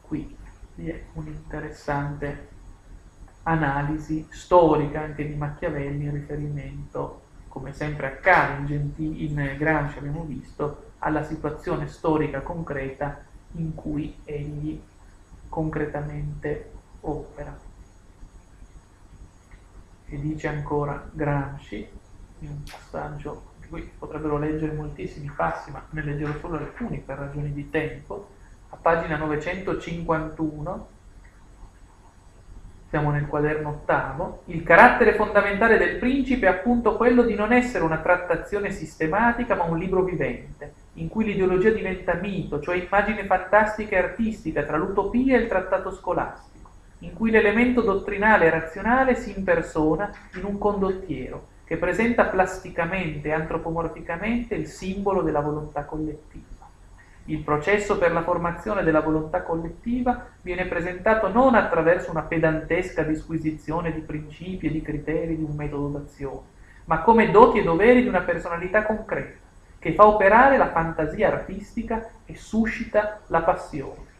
qui vi è un'interessante analisi storica anche di Machiavelli in riferimento come sempre accade in, Genti- in Gramsci abbiamo visto, alla situazione storica concreta in cui egli concretamente opera. E dice ancora Gramsci, in un passaggio di cui potrebbero leggere moltissimi passi, ma ne leggerò solo alcuni per ragioni di tempo, a pagina 951 siamo nel quaderno ottavo, il carattere fondamentale del principe è appunto quello di non essere una trattazione sistematica, ma un libro vivente, in cui l'ideologia diventa mito, cioè immagine fantastica e artistica tra l'utopia e il trattato scolastico, in cui l'elemento dottrinale e razionale si impersona in un condottiero che presenta plasticamente e antropomorficamente il simbolo della volontà collettiva. Il processo per la formazione della volontà collettiva viene presentato non attraverso una pedantesca disquisizione di principi e di criteri di un metodo d'azione, ma come doti e doveri di una personalità concreta, che fa operare la fantasia artistica e suscita la passione.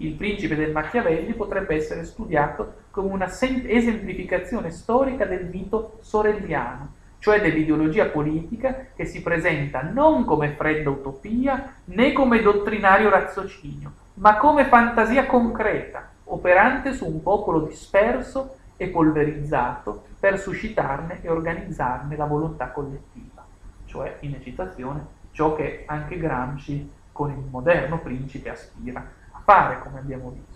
Il principe del Machiavelli potrebbe essere studiato come una esemplificazione storica del mito sorelliano, cioè dell'ideologia politica che si presenta non come fredda utopia né come dottrinario raziocinio, ma come fantasia concreta, operante su un popolo disperso e polverizzato per suscitarne e organizzarne la volontà collettiva, cioè in eccitazione ciò che anche Gramsci con il moderno principe aspira a fare, come abbiamo visto.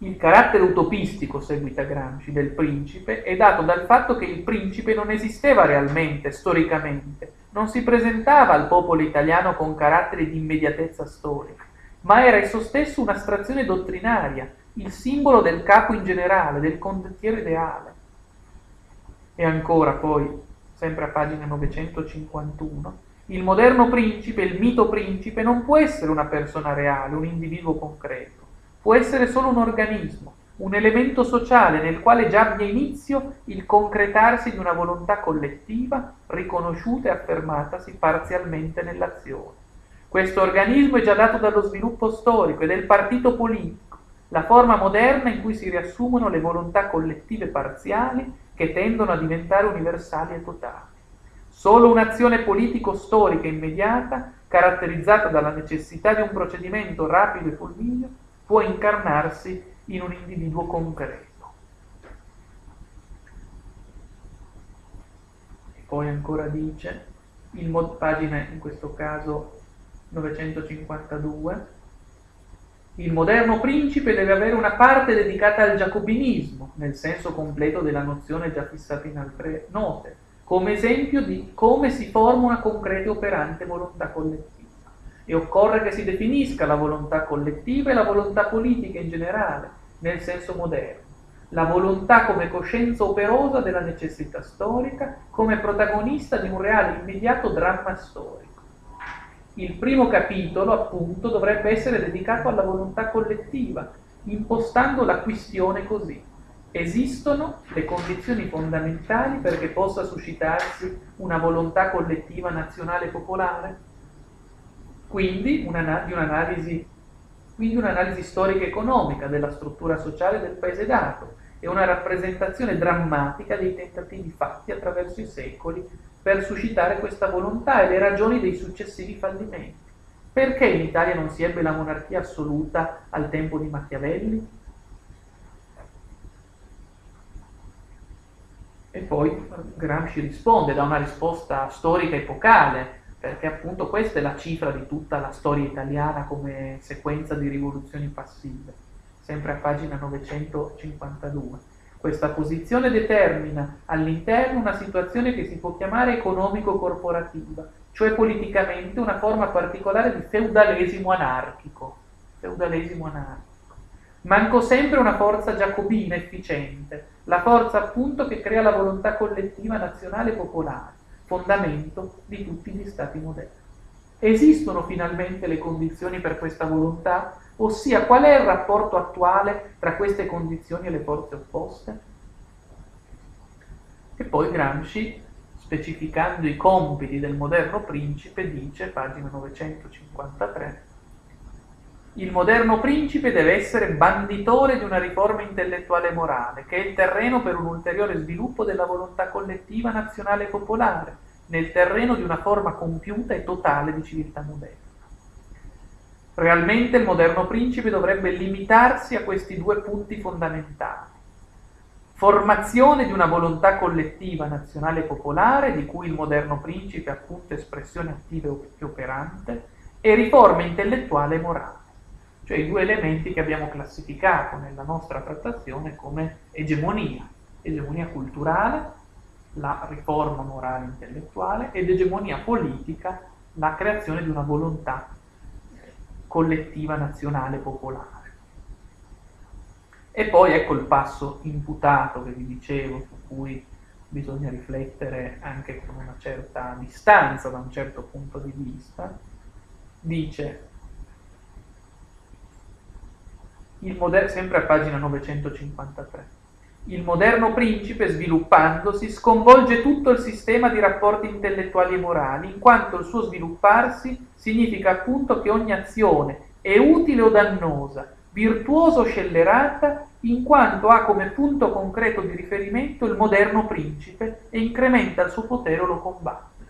Il carattere utopistico, seguita Gramsci, del principe è dato dal fatto che il principe non esisteva realmente, storicamente, non si presentava al popolo italiano con carattere di immediatezza storica, ma era esso stesso un'astrazione dottrinaria, il simbolo del capo in generale, del condottiero ideale. E ancora poi, sempre a pagina 951, il moderno principe, il mito principe, non può essere una persona reale, un individuo concreto può essere solo un organismo, un elemento sociale nel quale già abbia inizio il concretarsi di una volontà collettiva riconosciuta e affermatasi parzialmente nell'azione. Questo organismo è già dato dallo sviluppo storico e del partito politico, la forma moderna in cui si riassumono le volontà collettive parziali che tendono a diventare universali e totali. Solo un'azione politico-storica immediata, caratterizzata dalla necessità di un procedimento rapido e fulmineo, può incarnarsi in un individuo concreto. E poi ancora dice, il mod, pagina in questo caso 952, il moderno principe deve avere una parte dedicata al giacobinismo, nel senso completo della nozione già fissata in altre note, come esempio di come si forma una concreta e operante volontà collettiva e occorre che si definisca la volontà collettiva e la volontà politica in generale, nel senso moderno. La volontà come coscienza operosa della necessità storica, come protagonista di un reale immediato dramma storico. Il primo capitolo, appunto, dovrebbe essere dedicato alla volontà collettiva, impostando la questione così. Esistono le condizioni fondamentali perché possa suscitarsi una volontà collettiva nazionale popolare? Quindi, una, di un'analisi, quindi un'analisi storica economica della struttura sociale del paese dato e una rappresentazione drammatica dei tentativi fatti attraverso i secoli per suscitare questa volontà e le ragioni dei successivi fallimenti. Perché in Italia non si ebbe la monarchia assoluta al tempo di Machiavelli? E poi Gramsci risponde, da una risposta storica epocale, perché appunto questa è la cifra di tutta la storia italiana come sequenza di rivoluzioni passive, sempre a pagina 952. Questa posizione determina all'interno una situazione che si può chiamare economico-corporativa, cioè politicamente una forma particolare di feudalesimo anarchico. Feudalesimo anarchico. Manco sempre una forza giacobina efficiente, la forza appunto che crea la volontà collettiva nazionale e popolare fondamento di tutti gli stati moderni. Esistono finalmente le condizioni per questa volontà? Ossia, qual è il rapporto attuale tra queste condizioni e le forze opposte? E poi Gramsci, specificando i compiti del moderno principe, dice, pagina 953, il moderno principe deve essere banditore di una riforma intellettuale e morale, che è il terreno per un ulteriore sviluppo della volontà collettiva nazionale e popolare, nel terreno di una forma compiuta e totale di civiltà moderna. Realmente il moderno principe dovrebbe limitarsi a questi due punti fondamentali. Formazione di una volontà collettiva nazionale e popolare, di cui il moderno principe è appunto espressione attiva e operante, e riforma intellettuale e morale cioè i due elementi che abbiamo classificato nella nostra trattazione come egemonia, egemonia culturale, la riforma morale intellettuale, ed egemonia politica, la creazione di una volontà collettiva nazionale popolare. E poi ecco il passo imputato che vi dicevo, su cui bisogna riflettere anche con una certa distanza da un certo punto di vista, dice modello, sempre a pagina 953. Il moderno principe, sviluppandosi, sconvolge tutto il sistema di rapporti intellettuali e morali, in quanto il suo svilupparsi significa appunto che ogni azione è utile o dannosa, virtuosa o scellerata, in quanto ha come punto concreto di riferimento il moderno principe e incrementa il suo potere o lo combatte.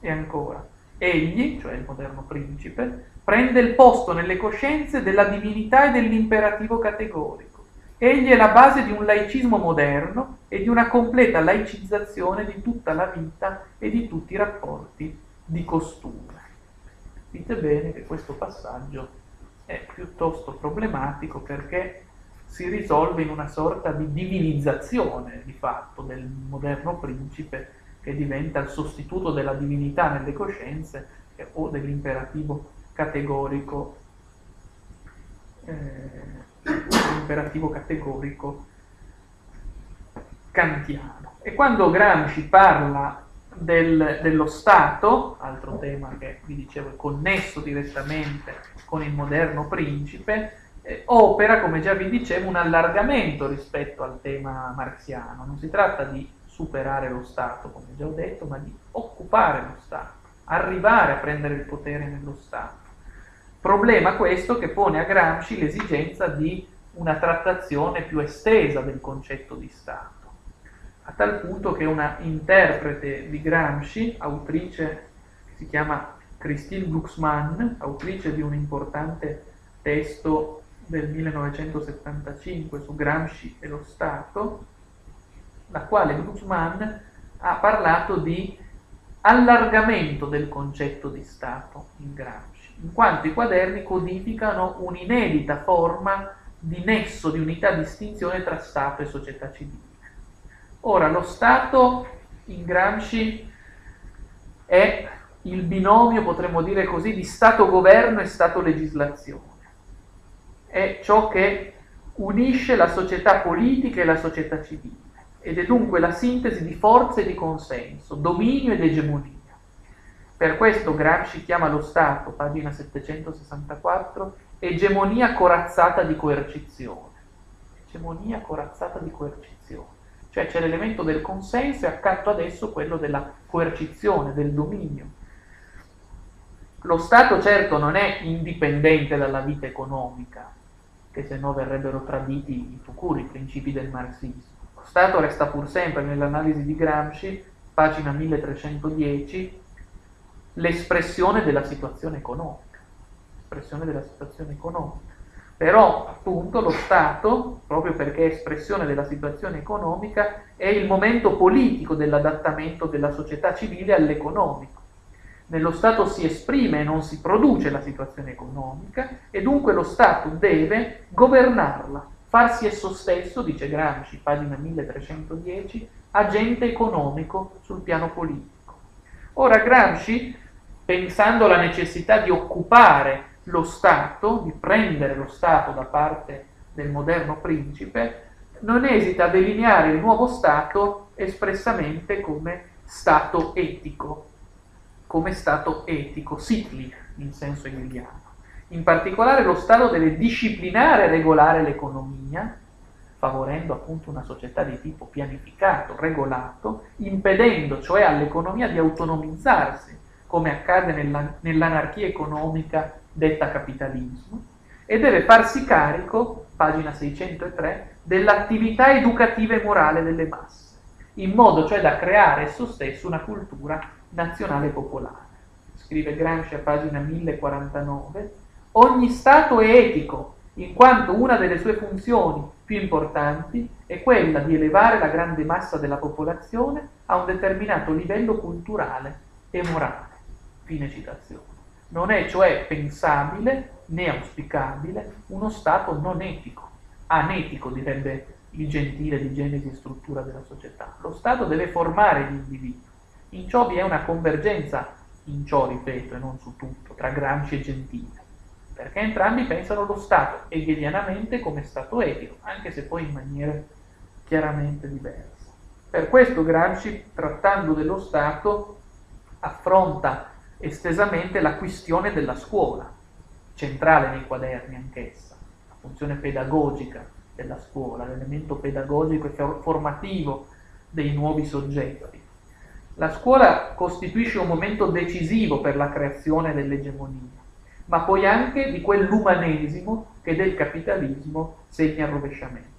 E ancora, egli, cioè il moderno principe, prende il posto nelle coscienze della divinità e dell'imperativo categorico. Egli è la base di un laicismo moderno e di una completa laicizzazione di tutta la vita e di tutti i rapporti di costume. Dite bene che questo passaggio è piuttosto problematico perché si risolve in una sorta di divinizzazione di fatto del moderno principe che diventa il sostituto della divinità nelle coscienze o dell'imperativo categorico, eh, imperativo categorico kantiano. E quando Gramsci parla del, dello Stato, altro tema che vi dicevo è connesso direttamente con il moderno principe, eh, opera, come già vi dicevo, un allargamento rispetto al tema marxiano. Non si tratta di superare lo Stato, come già ho detto, ma di occupare lo Stato, arrivare a prendere il potere nello Stato. Problema questo che pone a Gramsci l'esigenza di una trattazione più estesa del concetto di Stato, a tal punto che una interprete di Gramsci, autrice si chiama Christine Glucksmann, autrice di un importante testo del 1975 su Gramsci e lo Stato, la quale Glucksmann ha parlato di allargamento del concetto di Stato in Gramsci in quanto i quaderni codificano un'inedita forma di nesso, di unità di distinzione tra Stato e società civile. Ora, lo Stato in Gramsci è il binomio, potremmo dire così, di Stato-governo e Stato-legislazione. È ciò che unisce la società politica e la società civile ed è dunque la sintesi di forze e di consenso, dominio ed egemonia. Per questo Gramsci chiama lo Stato, pagina 764, egemonia corazzata di coercizione. Egemonia corazzata di coercizione. Cioè c'è l'elemento del consenso e accanto ad esso quello della coercizione, del dominio. Lo Stato certo non è indipendente dalla vita economica, che se no verrebbero traditi i tucuri, principi del marxismo. Lo Stato resta pur sempre nell'analisi di Gramsci, pagina 1310, l'espressione della situazione economica. Espressione della situazione economica. Però appunto lo Stato, proprio perché è espressione della situazione economica, è il momento politico dell'adattamento della società civile all'economico. Nello Stato si esprime e non si produce la situazione economica e dunque lo Stato deve governarla, farsi esso stesso, dice Gramsci, pagina 1310, agente economico sul piano politico. Ora Gramsci pensando alla necessità di occupare lo Stato, di prendere lo Stato da parte del moderno principe, non esita a delineare il nuovo Stato espressamente come Stato etico, come Stato etico, sitli in senso hegeliano. In particolare lo Stato deve disciplinare e regolare l'economia, favorendo appunto una società di tipo pianificato, regolato, impedendo cioè all'economia di autonomizzarsi come accade nella, nell'anarchia economica detta capitalismo, e deve farsi carico, pagina 603, dell'attività educativa e morale delle masse, in modo cioè da creare esso stesso una cultura nazionale popolare. Scrive Gramsci a pagina 1049, ogni Stato è etico, in quanto una delle sue funzioni più importanti è quella di elevare la grande massa della popolazione a un determinato livello culturale e morale. Fine citazione. Non è cioè pensabile né auspicabile uno Stato non etico, anetico direbbe il gentile di genesi e struttura della società. Lo Stato deve formare gli individui. In ciò vi è una convergenza, in ciò ripeto e non su tutto, tra Gramsci e Gentile, perché entrambi pensano lo Stato hegelianamente come Stato etico, anche se poi in maniere chiaramente diverse. Per questo Gramsci, trattando dello Stato, affronta estesamente la questione della scuola, centrale nei quaderni anch'essa, la funzione pedagogica della scuola, l'elemento pedagogico e formativo dei nuovi soggetti. La scuola costituisce un momento decisivo per la creazione dell'egemonia, ma poi anche di quell'umanesimo che del capitalismo segna il rovesciamento.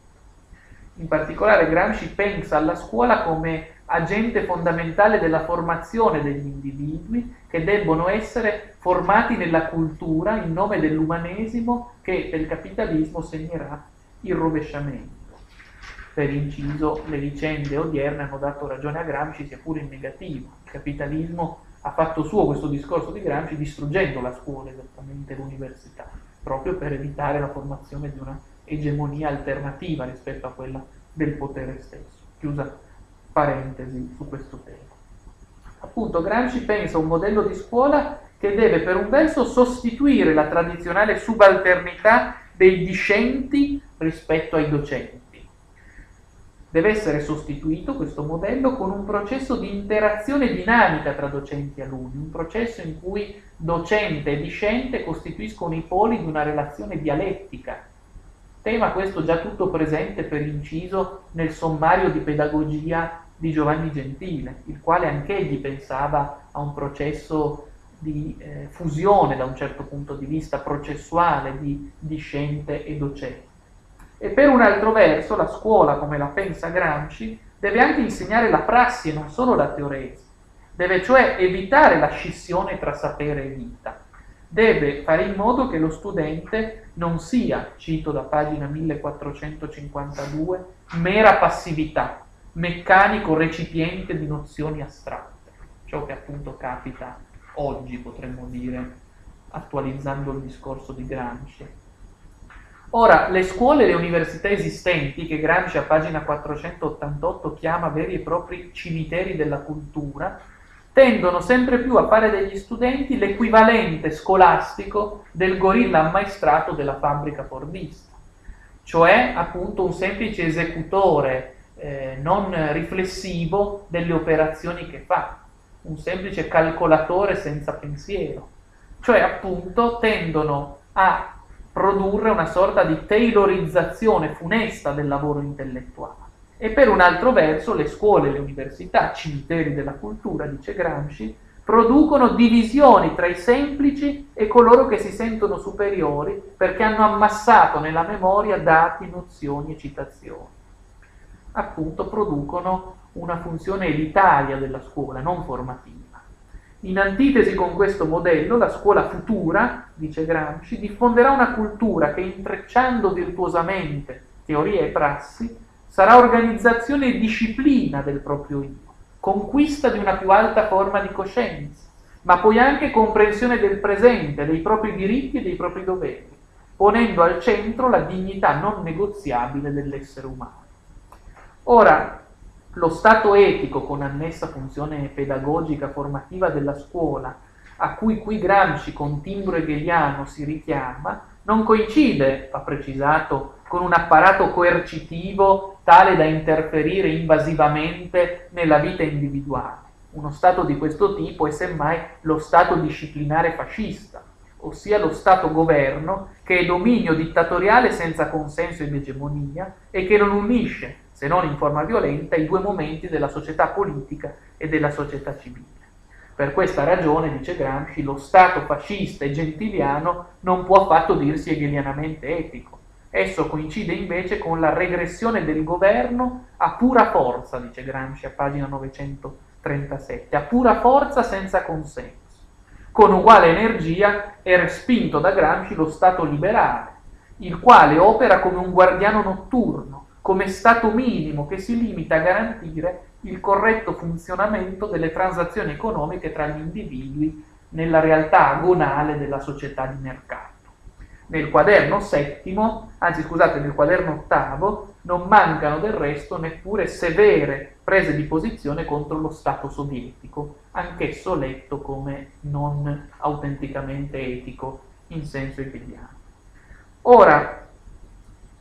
In particolare Gramsci pensa alla scuola come agente fondamentale della formazione degli individui che debbono essere formati nella cultura in nome dell'umanesimo che del capitalismo segnerà il rovesciamento. Per inciso, le vicende odierne hanno dato ragione a Gramsci sia pure in negativo. Il capitalismo ha fatto suo questo discorso di Gramsci distruggendo la scuola, esattamente l'università, proprio per evitare la formazione di una egemonia alternativa rispetto a quella del potere stesso. Chiusa parentesi su questo tema. Appunto, Gramsci pensa a un modello di scuola che deve per un verso sostituire la tradizionale subalternità dei discenti rispetto ai docenti. Deve essere sostituito questo modello con un processo di interazione dinamica tra docenti e alunni, un processo in cui docente e discente costituiscono i poli di una relazione dialettica. Tema questo già tutto presente per inciso nel sommario di pedagogia di Giovanni Gentile, il quale anch'egli pensava a un processo di eh, fusione da un certo punto di vista processuale di discente e docente. E per un altro verso la scuola, come la pensa Gramsci, deve anche insegnare la prassi e non solo la teoria, deve cioè evitare la scissione tra sapere e vita, deve fare in modo che lo studente non sia, cito da pagina 1452, mera passività, meccanico recipiente di nozioni astratte, ciò che appunto capita oggi, potremmo dire, attualizzando il discorso di Gramsci. Ora, le scuole e le università esistenti, che Gramsci a pagina 488 chiama veri e propri cimiteri della cultura, tendono sempre più a fare degli studenti l'equivalente scolastico del gorilla ammaestrato della fabbrica fordista, cioè appunto un semplice esecutore eh, non riflessivo delle operazioni che fa, un semplice calcolatore senza pensiero, cioè appunto tendono a produrre una sorta di taylorizzazione funesta del lavoro intellettuale. E per un altro verso le scuole, le università, cimiteri della cultura, dice Gramsci, producono divisioni tra i semplici e coloro che si sentono superiori perché hanno ammassato nella memoria dati, nozioni e citazioni appunto producono una funzione elitaria della scuola, non formativa. In antitesi con questo modello, la scuola futura, dice Gramsci, diffonderà una cultura che intrecciando virtuosamente teoria e prassi, sarà organizzazione e disciplina del proprio io, conquista di una più alta forma di coscienza, ma poi anche comprensione del presente, dei propri diritti e dei propri doveri, ponendo al centro la dignità non negoziabile dell'essere umano. Ora, lo stato etico con annessa funzione pedagogica formativa della scuola, a cui qui Gramsci con timbro hegeliano si richiama, non coincide, va precisato, con un apparato coercitivo tale da interferire invasivamente nella vita individuale. Uno Stato di questo tipo è semmai lo Stato disciplinare fascista, ossia lo Stato governo che è dominio dittatoriale senza consenso ed egemonia e che non unisce se non in forma violenta, i due momenti della società politica e della società civile. Per questa ragione, dice Gramsci, lo Stato fascista e gentiliano non può affatto dirsi hegelianamente etico. Esso coincide invece con la regressione del governo a pura forza, dice Gramsci a pagina 937, a pura forza senza consenso. Con uguale energia è respinto da Gramsci lo Stato liberale, il quale opera come un guardiano notturno, come stato minimo che si limita a garantire il corretto funzionamento delle transazioni economiche tra gli individui nella realtà agonale della società di mercato. Nel quaderno settimo, anzi scusate, nel quaderno ottavo, non mancano del resto neppure severe prese di posizione contro lo Stato sovietico, anch'esso letto come non autenticamente etico in senso hegeliano. Ora,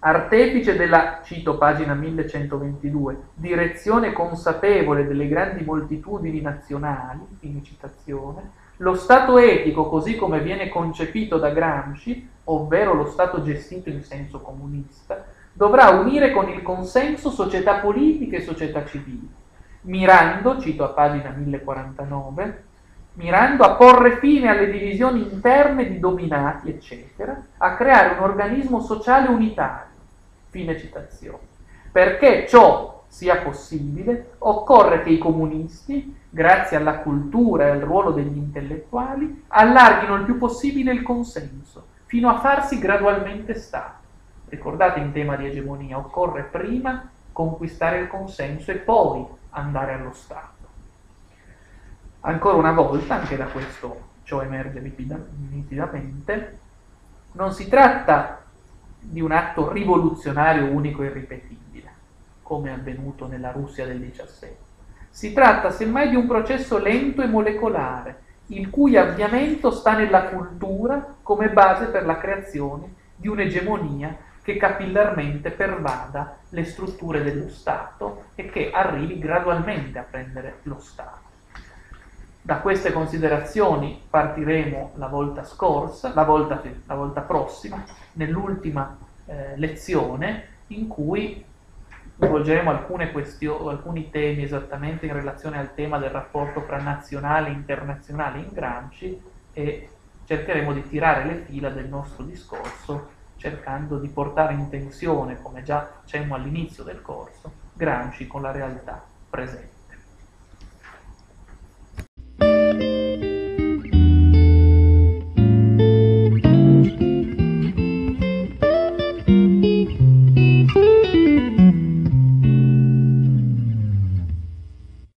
artefice della, cito pagina 1122, direzione consapevole delle grandi moltitudini nazionali, fine citazione, lo Stato etico, così come viene concepito da Gramsci, ovvero lo Stato gestito in senso comunista, dovrà unire con il consenso società politiche e società civili, mirando, cito a pagina 1049, mirando a porre fine alle divisioni interne di dominati, eccetera, a creare un organismo sociale unitario. Fine citazione. Perché ciò sia possibile, occorre che i comunisti, grazie alla cultura e al ruolo degli intellettuali, allarghino il più possibile il consenso, fino a farsi gradualmente Stato. Ricordate in tema di egemonia, occorre prima conquistare il consenso e poi andare allo Stato. Ancora una volta, anche da questo ciò emerge nitidamente, non si tratta di un atto rivoluzionario unico e irripetibile come è avvenuto nella Russia del 17. Si tratta semmai di un processo lento e molecolare, il cui avviamento sta nella cultura come base per la creazione di un'egemonia che capillarmente pervada le strutture dello Stato e che arrivi gradualmente a prendere lo Stato. Da queste considerazioni partiremo la volta scorsa, la volta, la volta prossima, nell'ultima eh, lezione in cui svolgeremo alcune questioni, alcuni temi esattamente in relazione al tema del rapporto fra nazionale e internazionale in Gramsci e cercheremo di tirare le fila del nostro discorso cercando di portare in tensione, come già facemmo all'inizio del corso, Gramsci con la realtà presente. thank you